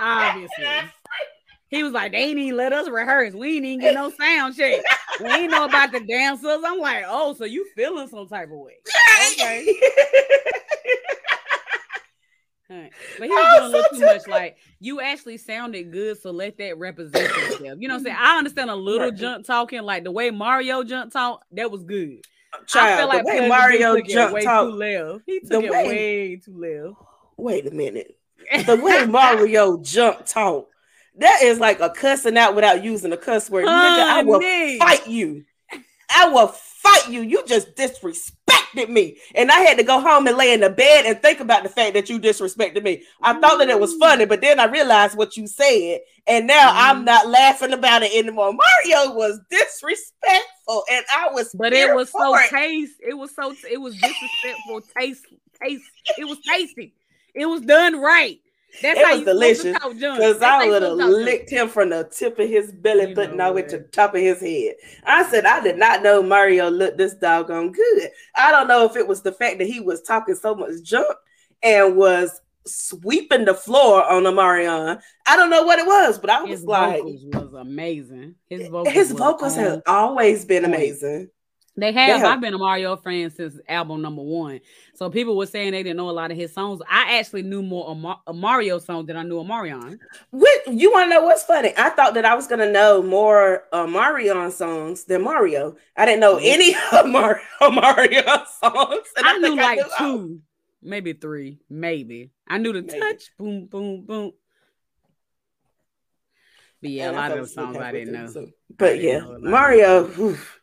Obviously. He was like, they ain't even let us rehearse. We ain't even get no sound check. We ain't know about the dancers. I'm like, oh, so you feeling some type of way. Okay. *laughs* But he was doing a little too much. Like you actually sounded good, so let that represent yourself. You know what I'm saying? I understand a little Right. junk talking, like the way Mario junk talk, that was good. Uh, I feel like the way Mario B took it jump way talk. too left. He took it way- way too left. Wait a minute. The *laughs* way Mario jump talk, that is like a cussing out without using a cuss word. Nigga, I will fight you. I will fight you. You just disrespected me. And I had to go home and lay in the bed and think about the fact that you disrespected me. I thought that it was funny, but then I realized what you said. And now I'm Mhm. not laughing about it anymore. Mario was disrespectful and I was But it was so it. taste. It was so it was disrespectful. Taste, taste. It was tasty. It was done right. That's It was delicious. Because I would have supposed to talk junk. licked him from the tip of his belly You button all the way to the top of his head. I said, I did not know Mario looked this doggone good. I don't know if it was the fact that he was talking so much junk and was sweeping the floor on Omarion. I don't know what it was, but I was His like, vocals was amazing. His vocals, his vocals have always been amazing. They have. have. I've been a Mario fan since album number one. So people were saying they didn't know a lot of his songs. I actually knew more Amar- a Mario song than I knew Omarion. What you want to know what's funny? I thought that I was gonna know more uh, Marion songs than Mario. I didn't know any of Mar- *laughs* Mario songs. and I, knew like knew all- two, maybe three, maybe. I knew the Maybe. touch, boom, boom, boom. But yeah, And a I lot of the songs I didn't know. so- But yeah, know a lot of Mario. oof.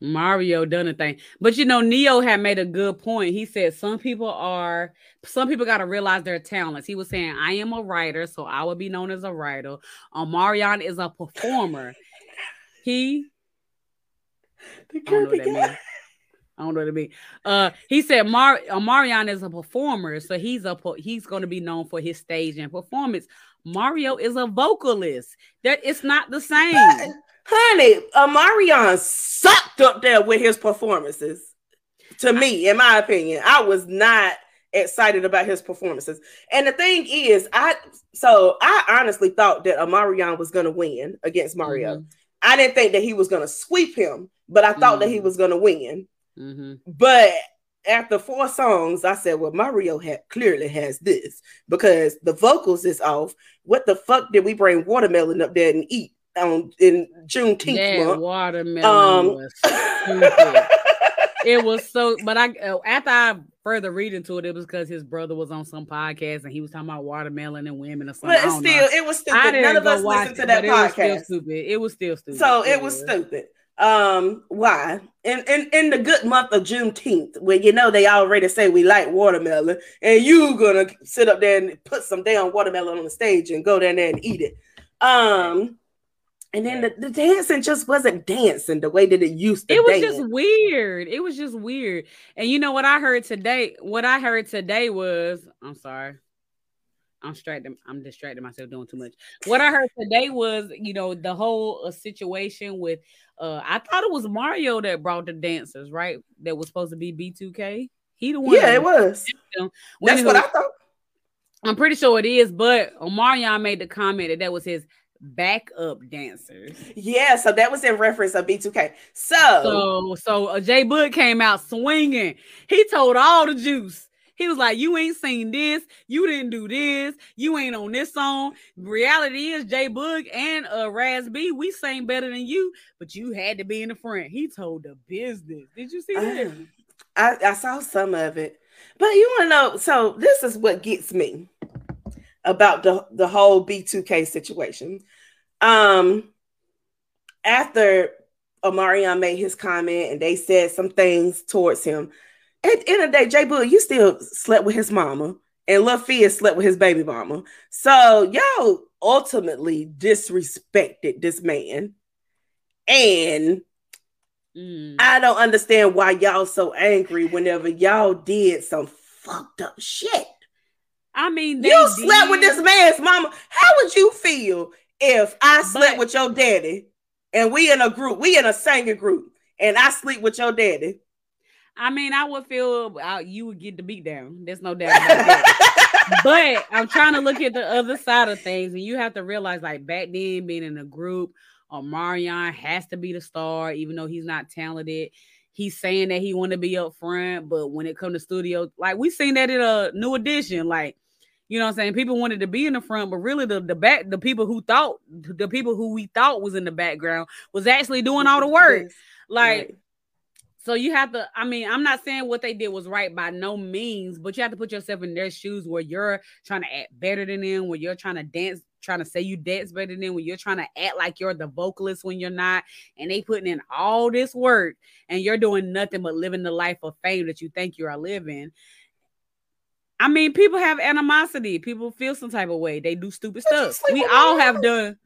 Mario done a thing. But you know, Ne-Yo had made a good point. He said some people are some people got to realize their talents. He was saying, I am a writer, so I will be known as a writer. Um, Marion is a performer. He The I don't know what that means. I don't know what it means. Uh, he said Mar uh, Marion is a performer, so he's a po- he's going to be known for his stage and performance. Mario is a vocalist. That it's not the same. Honey, Omarion sucked up there with his performances. To me, in my opinion, I was not excited about his performances. And the thing is, I so I honestly thought that Omarion was gonna win against Mario. Mhm. I didn't think that he was gonna sweep him, but I thought that he Mhm. was gonna win. Mhm. But after four songs, I said, "Well, Mario had clearly has this because the vocals is off. What the fuck did we bring watermelon up there and eat on in Juneteenth That month?" watermelon Um, was *laughs* it was so. But I uh, after I further read into it, it was because his brother was on some podcast and he was talking about watermelon and women or something. But still, know. it was stupid. None of us listened to that but It was still podcast. stupid. It was still stupid. So it was stupid. Um, why? In, in in the good month of Juneteenth, where you know they already say we like watermelon, and you gonna sit up there and put some damn watermelon on the stage and go down there and eat it. Um, and then the, the dancing just wasn't dancing the way that it used to. Be it was dance. just weird. It was just weird. And you know what I heard today? What I heard today was, I'm sorry. I'm distracted. I'm distracting myself doing too much. What I heard today was, you know, the whole uh, situation with uh I thought it was Mario that brought the dancers, right? That was supposed to be B2K. He the one. yeah, it was. them. That's what I thought. I'm pretty sure it is, but Omarion made the comment that that was his backup dancers. Yeah, so that was in reference of B2K. So, So, so uh, J-Boog came out swinging. He told all the juice. He was like, "You ain't seen this. You didn't do this. You ain't on this song." Reality is, J-Boog and uh Raz B, we sang better than you, but you had to be in the front. He told the business. Did you see that? Um, I, I saw some of it, but you want to know? So this is what gets me about the the whole B2K situation. Um, after Omarion made his comment and they said some things towards him, at the end of the day, J-Boog, you still slept with his mama, and Fizz slept with his baby mama. So y'all ultimately disrespected this man, and Mm. I don't understand why y'all so angry whenever y'all did some fucked up shit. I mean, You slept with this man's mama. How would you feel if I slept But- with your daddy and we in a group, we in a singing group, and I sleep with your daddy? I mean, I would feel uh, you would get the beat down. There's no doubt about that. *laughs* but I'm trying to look at the other side of things, and you have to realize, like back then, being in a group, Omarion has to be the star, even though he's not talented. He's saying that he want to be up front, but when it come to studio, like we seen that in a new edition, like you know what I'm saying. People wanted to be in the front, but really the the back, the people who thought, the people who we thought was in the background was actually doing all the work. Like Right. so you have to, I mean, I'm not saying what they did was right by no means, but you have to put yourself in their shoes where you're trying to act better than them, where you're trying to dance, trying to say you dance better than them, when you're trying to act like you're the vocalist when you're not, and they putting in all this work and you're doing nothing but living the life of fame that you think you are living. I mean, people have animosity. People feel some type of way. They do stupid stuff. We all have mama. done.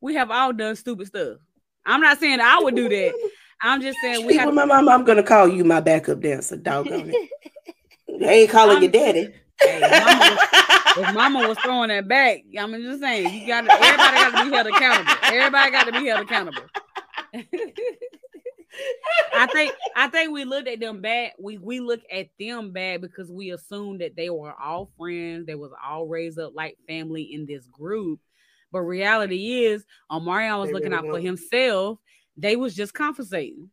We have all done stupid stuff. I'm not saying I would do that. I'm just saying we have my mama. I'm gonna call you my backup dancer. Doggone it. *laughs* I ain't calling your daddy. Hey, mama if mama was throwing that back, I'm just saying you got everybody got to be held accountable. Everybody got to be held accountable. *laughs* I think I think we looked at them bad. We we look at them bad because we assumed that they were all friends. They was all raised up like family in this group. But reality is, Omarion was They looking really out for himself. They was just compensating.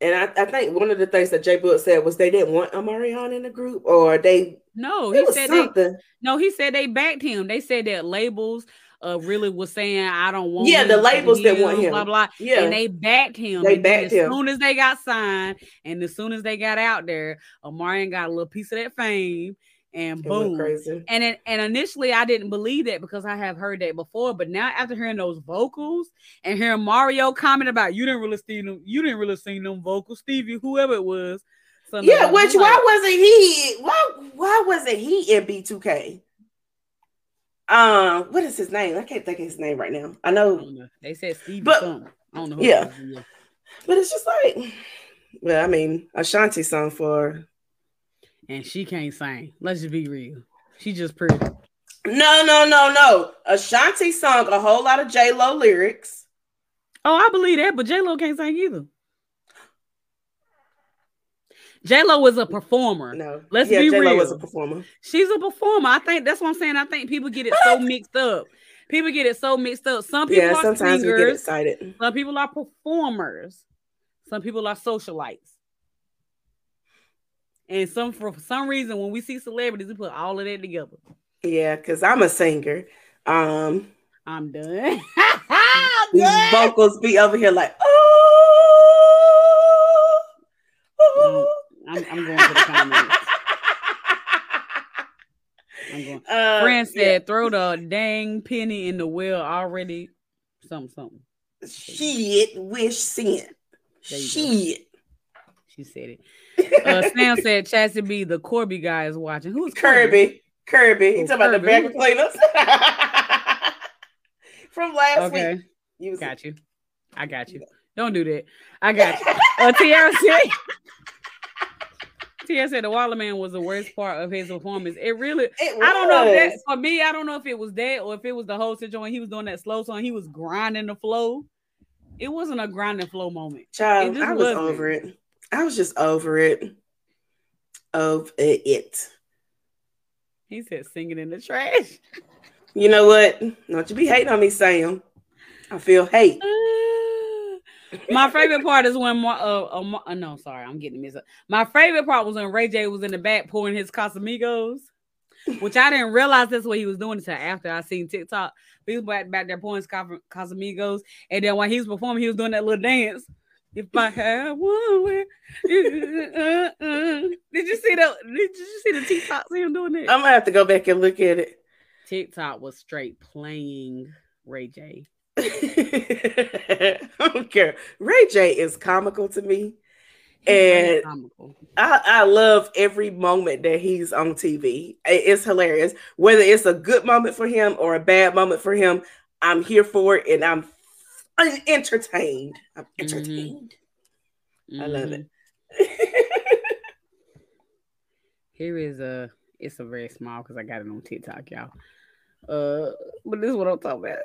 And I, I think one of the things that J-Boog said was they didn't want Omarion in the group, or they No, he said they something. No, he said they backed him. They said that labels uh really was saying I don't want Yeah, the labels didn't want him, blah blah Yeah. and they backed him. They backed as him. soon as they got signed and as soon as they got out there, Omarion got a little piece of that fame and boom. crazy. And it, and initially I didn't believe that because I have heard that before, but now after hearing those vocals and hearing Mario comment about you didn't really see them, you didn't really see them vocals, Stevie, whoever it was. Yeah, like which I'm why like, wasn't he? Why why wasn't he in B2K? Um, what is his name? I can't think of his name right now. I I know, don't know. They said Stevie But- something. I don't know yeah. but it's just like, well, I mean, Ashanti song for and she can't sing. Let's just be real. She just pretty. no, no, no, no. Ashanti sung a whole lot of J Lo lyrics. Oh, I believe that, but J Lo can't sing either. J Lo is a performer. No, Let's yeah, be J Lo was a real. performer. She's a performer. I think that's what I'm saying. I think people get it so mixed up. People get it so mixed up. Some people Yeah, are sometimes we get singers. excited. Some people are performers. Some people are socialites. And some for some reason, when we see celebrities, we put all of that together. Yeah, because I'm a singer. Um, I'm done. *laughs* these vocals be over here like, oh, I'm, I'm going to the comments. I'm going. *laughs* Uh, Fran said, yeah. "Throw the dang penny in the well already." Something, something. Shit, wish sin. Shit. She said it. Uh, Sam said, "Chassie B, the Corby guy is watching. Who's Kirby? Kirby. Kirby. Oh, He's talking Kirby. about the back playlist *laughs* from last okay. week. You got you. I got you. Don't do that. I got you. Uh, Tiara said. Tiara said the Waller Man was the worst part of his performance. It really, It I don't know if that for me, I don't know if it was that or if it was the whole situation. He was doing that slow song, he was grinding the flow. It wasn't a grinding flow moment. Child, I was wasn't. over it. I was just over it. Of it. He said singing in the trash. You know what? Don't you be hating on me, Sam. I feel hate. Uh, My favorite part is when Mar- uh, uh, uh, no, sorry, I'm getting mixed up. My favorite part was when Ray J was in the back pouring his Casamigos, which I didn't realize that's what he was doing until after I seen TikTok. He was back, back there pouring his Cas- Casamigos, and then when he was performing, he was doing that little dance. If I had one way, did you see that? Did you see the TikTok him doing that? I'm gonna have to go back and look at it. TikTok was straight playing Ray J. *laughs* I don't care. Ray J is comical to me. He's And- I, I love every moment that he's on TV. It's hilarious. Whether it's a good moment for him or a bad moment for him, I'm here for it and I'm entertained. I'm entertained. I love Mhm. it. *laughs* Here is a it's a very small because I got it on TikTok, y'all. Uh, but this is what I'm talking about.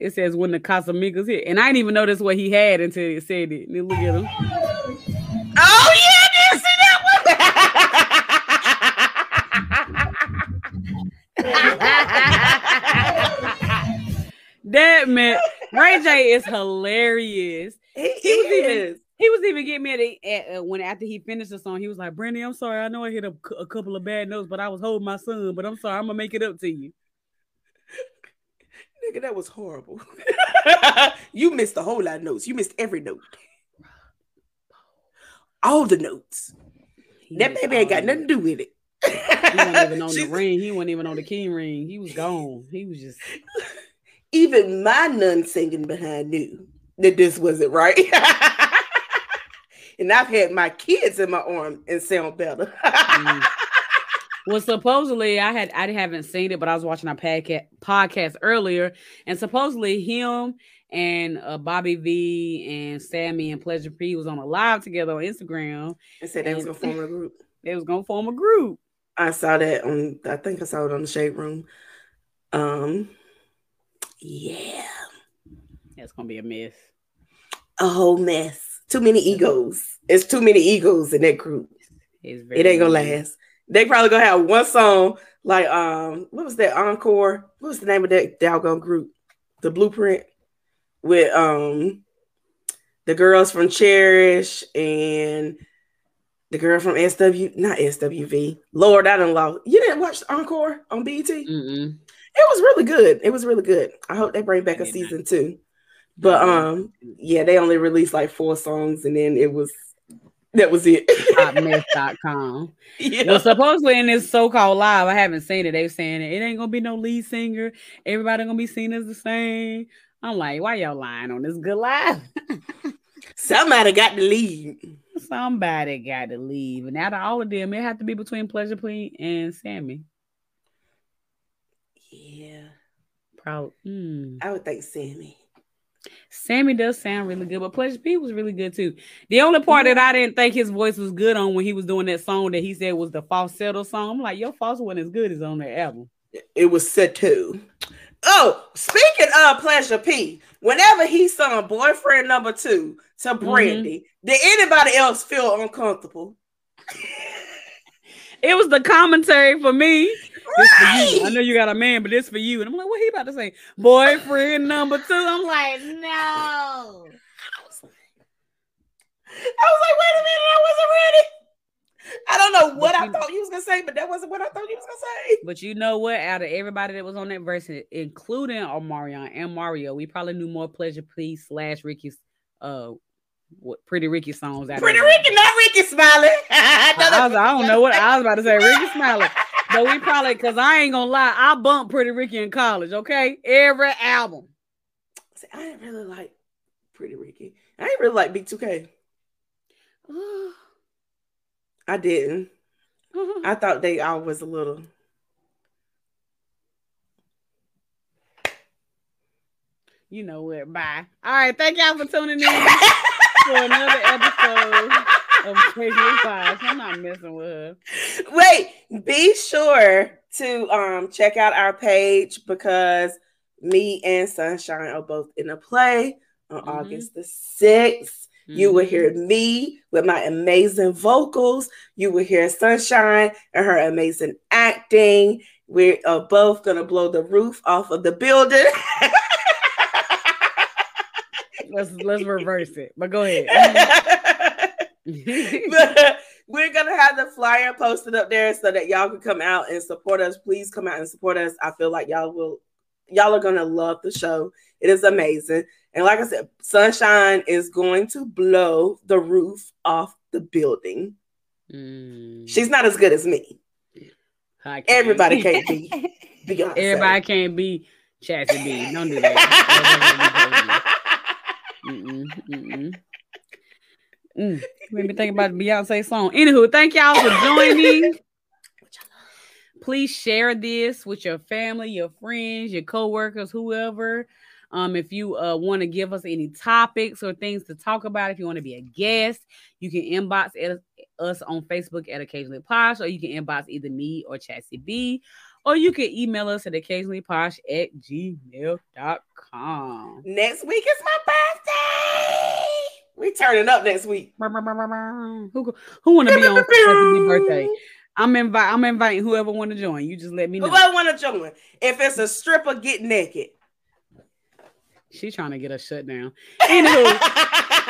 It says when the Casamigos hit, and I didn't even notice what he had until it said it. Look at him. oh yeah, I did see that one. *laughs* That man, Ray J is hilarious. he, He was even- He was even getting me at, at uh, when after he finished the song, he was like, "Brandy, I'm sorry. I know I hit a, a couple of bad notes, but I was holding my son. But I'm sorry. I'm gonna make it up to you." Nigga, that was horrible. *laughs* you missed a whole lot of notes. You missed every note. All the notes. He That baby ain't got nothing to do with it. He wasn't even on the *laughs* ring. He wasn't even on the key ring. He was gone. He was just *laughs* Even my nun singing behind knew that this wasn't right. and I've had my kids in my arm and sound better. Mm. Well, supposedly I had I haven't seen it, but I was watching a podcast podcast earlier, and supposedly him and uh, Bobby V and Sammy and Pleasure P was on a live together on Instagram. and said they was gonna form a group. *laughs* They was gonna form a group. I saw that on I think I saw it on the shade room. Um yeah. That's gonna be a mess. A whole mess. Too many egos. It's too many egos in that group. It's very It ain't gonna last. They probably gonna have one song like um what was that encore? What was the name of that doggone group? The blueprint with um the girls from Cherish and the girl from SW, not SWV. Lord, I don't know. You didn't watch Encore on BET? It Mm-mm. was really good. It was really good. I hope they bring back a season two. But um, yeah, they only released like four songs, and then it was that was it. Hotmess.com. *laughs* yeah. Well, supposedly in this so-called live, I haven't seen it. They're saying it ain't gonna be no lead singer. Everybody gonna be seen as the same. I'm like, why y'all lying on this good live? *laughs* Somebody got to leave. Somebody got to leave, and out of all of them, it had to be between Pleasure P and Sammy. Yeah, Probably. mm. I would think Sammy. Sammy does sound really good, but Pleasure P was really good too. The only part that I didn't think his voice was good on when he was doing that song that he said was the falsetto song. I'm like, your falsetto wasn't as good as on that album. It was Satu. Oh, speaking of Pleasure P, whenever he sung "Boyfriend Number Two to mm-hmm. Brandy, did anybody else feel uncomfortable? *laughs* It was the commentary for me. This for. I know you got a man, but it's for you. And I'm like, what he about to say? Boyfriend number two. I'm like, no. I was like, wait a minute, I wasn't ready. I don't know what But I you- thought you was gonna say, but that wasn't what I thought you was gonna say. But you know what? Out of everybody that was on that verse, including Omarion and Mario, we probably knew more Pleasure P slash Ricky's uh what Pretty Ricky songs out Pretty everybody. Ricky, not Rickey Smiley. *laughs* I, was- I don't know what I was about to say. Rickey Smiley. but we probably because I ain't gonna lie, I bumped Pretty Ricky in college. Okay, every album. See, I didn't really like Pretty Ricky. I didn't really like B2K. I didn't. *sighs* I thought they all was a little. You know what? Bye. All right. Thank y'all for tuning in *laughs* for another episode of Crazy Vibes. I'm not messing with her. Wait, be sure to um check out our page because me and Sunshine are both in a play on Mhm. August the 6th. You will hear me with my amazing vocals. You will hear Sunshine and her amazing acting. We are both gonna blow the roof off of the building. *laughs* Let's let's reverse it. But go ahead. *laughs* We're gonna have the flyer posted up there so that y'all can come out and support us. Please come out and support us. I feel like y'all will y'all are gonna love the show. It is amazing. And like I said, Sunshine is going to blow the roof off the building. Mm, She's not as good as me. Can't. Everybody can't be *laughs* Beyonce. Everybody can't be Chassie B. Don't do that. *laughs* Mm-mm. Mm. Made me think about Beyonce song. Anywho, thank y'all for joining. Please share this with your family, your friends, your co-workers, whoever. Um, if you uh, want to give us any topics or things to talk about, if you want to be a guest, you can inbox us on Facebook at Occasionally Posh, or you can inbox either me or Chassie B, or you can email us at occasionallyposh at gmail.com. Next week is my birthday. We turning up next week. Who who want to be on *laughs* birthday? I'm invite I'm inviting whoever want to join. You just let me know. Whoever want to join? If it's a stripper, get naked. She's trying to get us shut down. Anywho,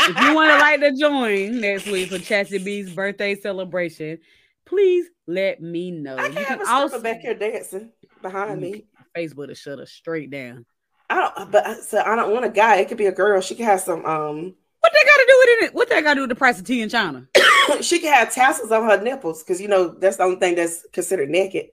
if you want to like to join next week for Chassie B's birthday celebration, please let me know. I You can have a stripper also back here dancing behind me. Facebook to shut us straight down. I don't, but so I don't want a guy. It could be a girl. She can have some. Um, What they got to do with it? What they got to do with the price of tea in China? *coughs* she can have tassels on her nipples because you know that's the only thing that's considered naked.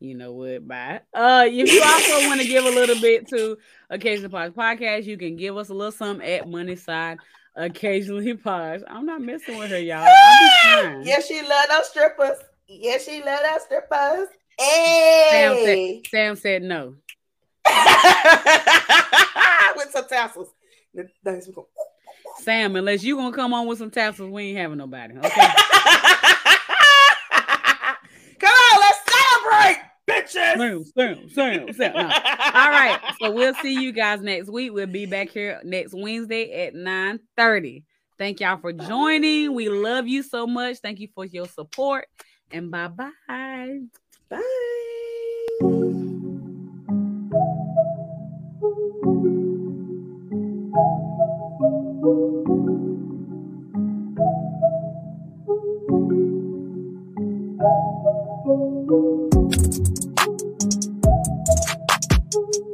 You know what? Bye. Uh, if you also want to give a little bit to Occasion Podcast, you can give us a little something at Money Side Occasionally *laughs* Posh. I'm not messing with her, y'all. I'll be *laughs* fine. yes, she love those strippers. Yes, she love those strippers. Sam Hey, said, Sam said no. *laughs* with some tassels. The things we go- Sam, unless you gonna come on with some tassels, we ain't having nobody. Okay. Come on, let's celebrate, bitches. Sam, Sam, Sam, Sam. No. All right. So we'll see you guys next week. We'll be back here next Wednesday at 9 30. Thank y'all for joining. We love you so much. Thank you for your support. And bye bye. Bye. Thank thank you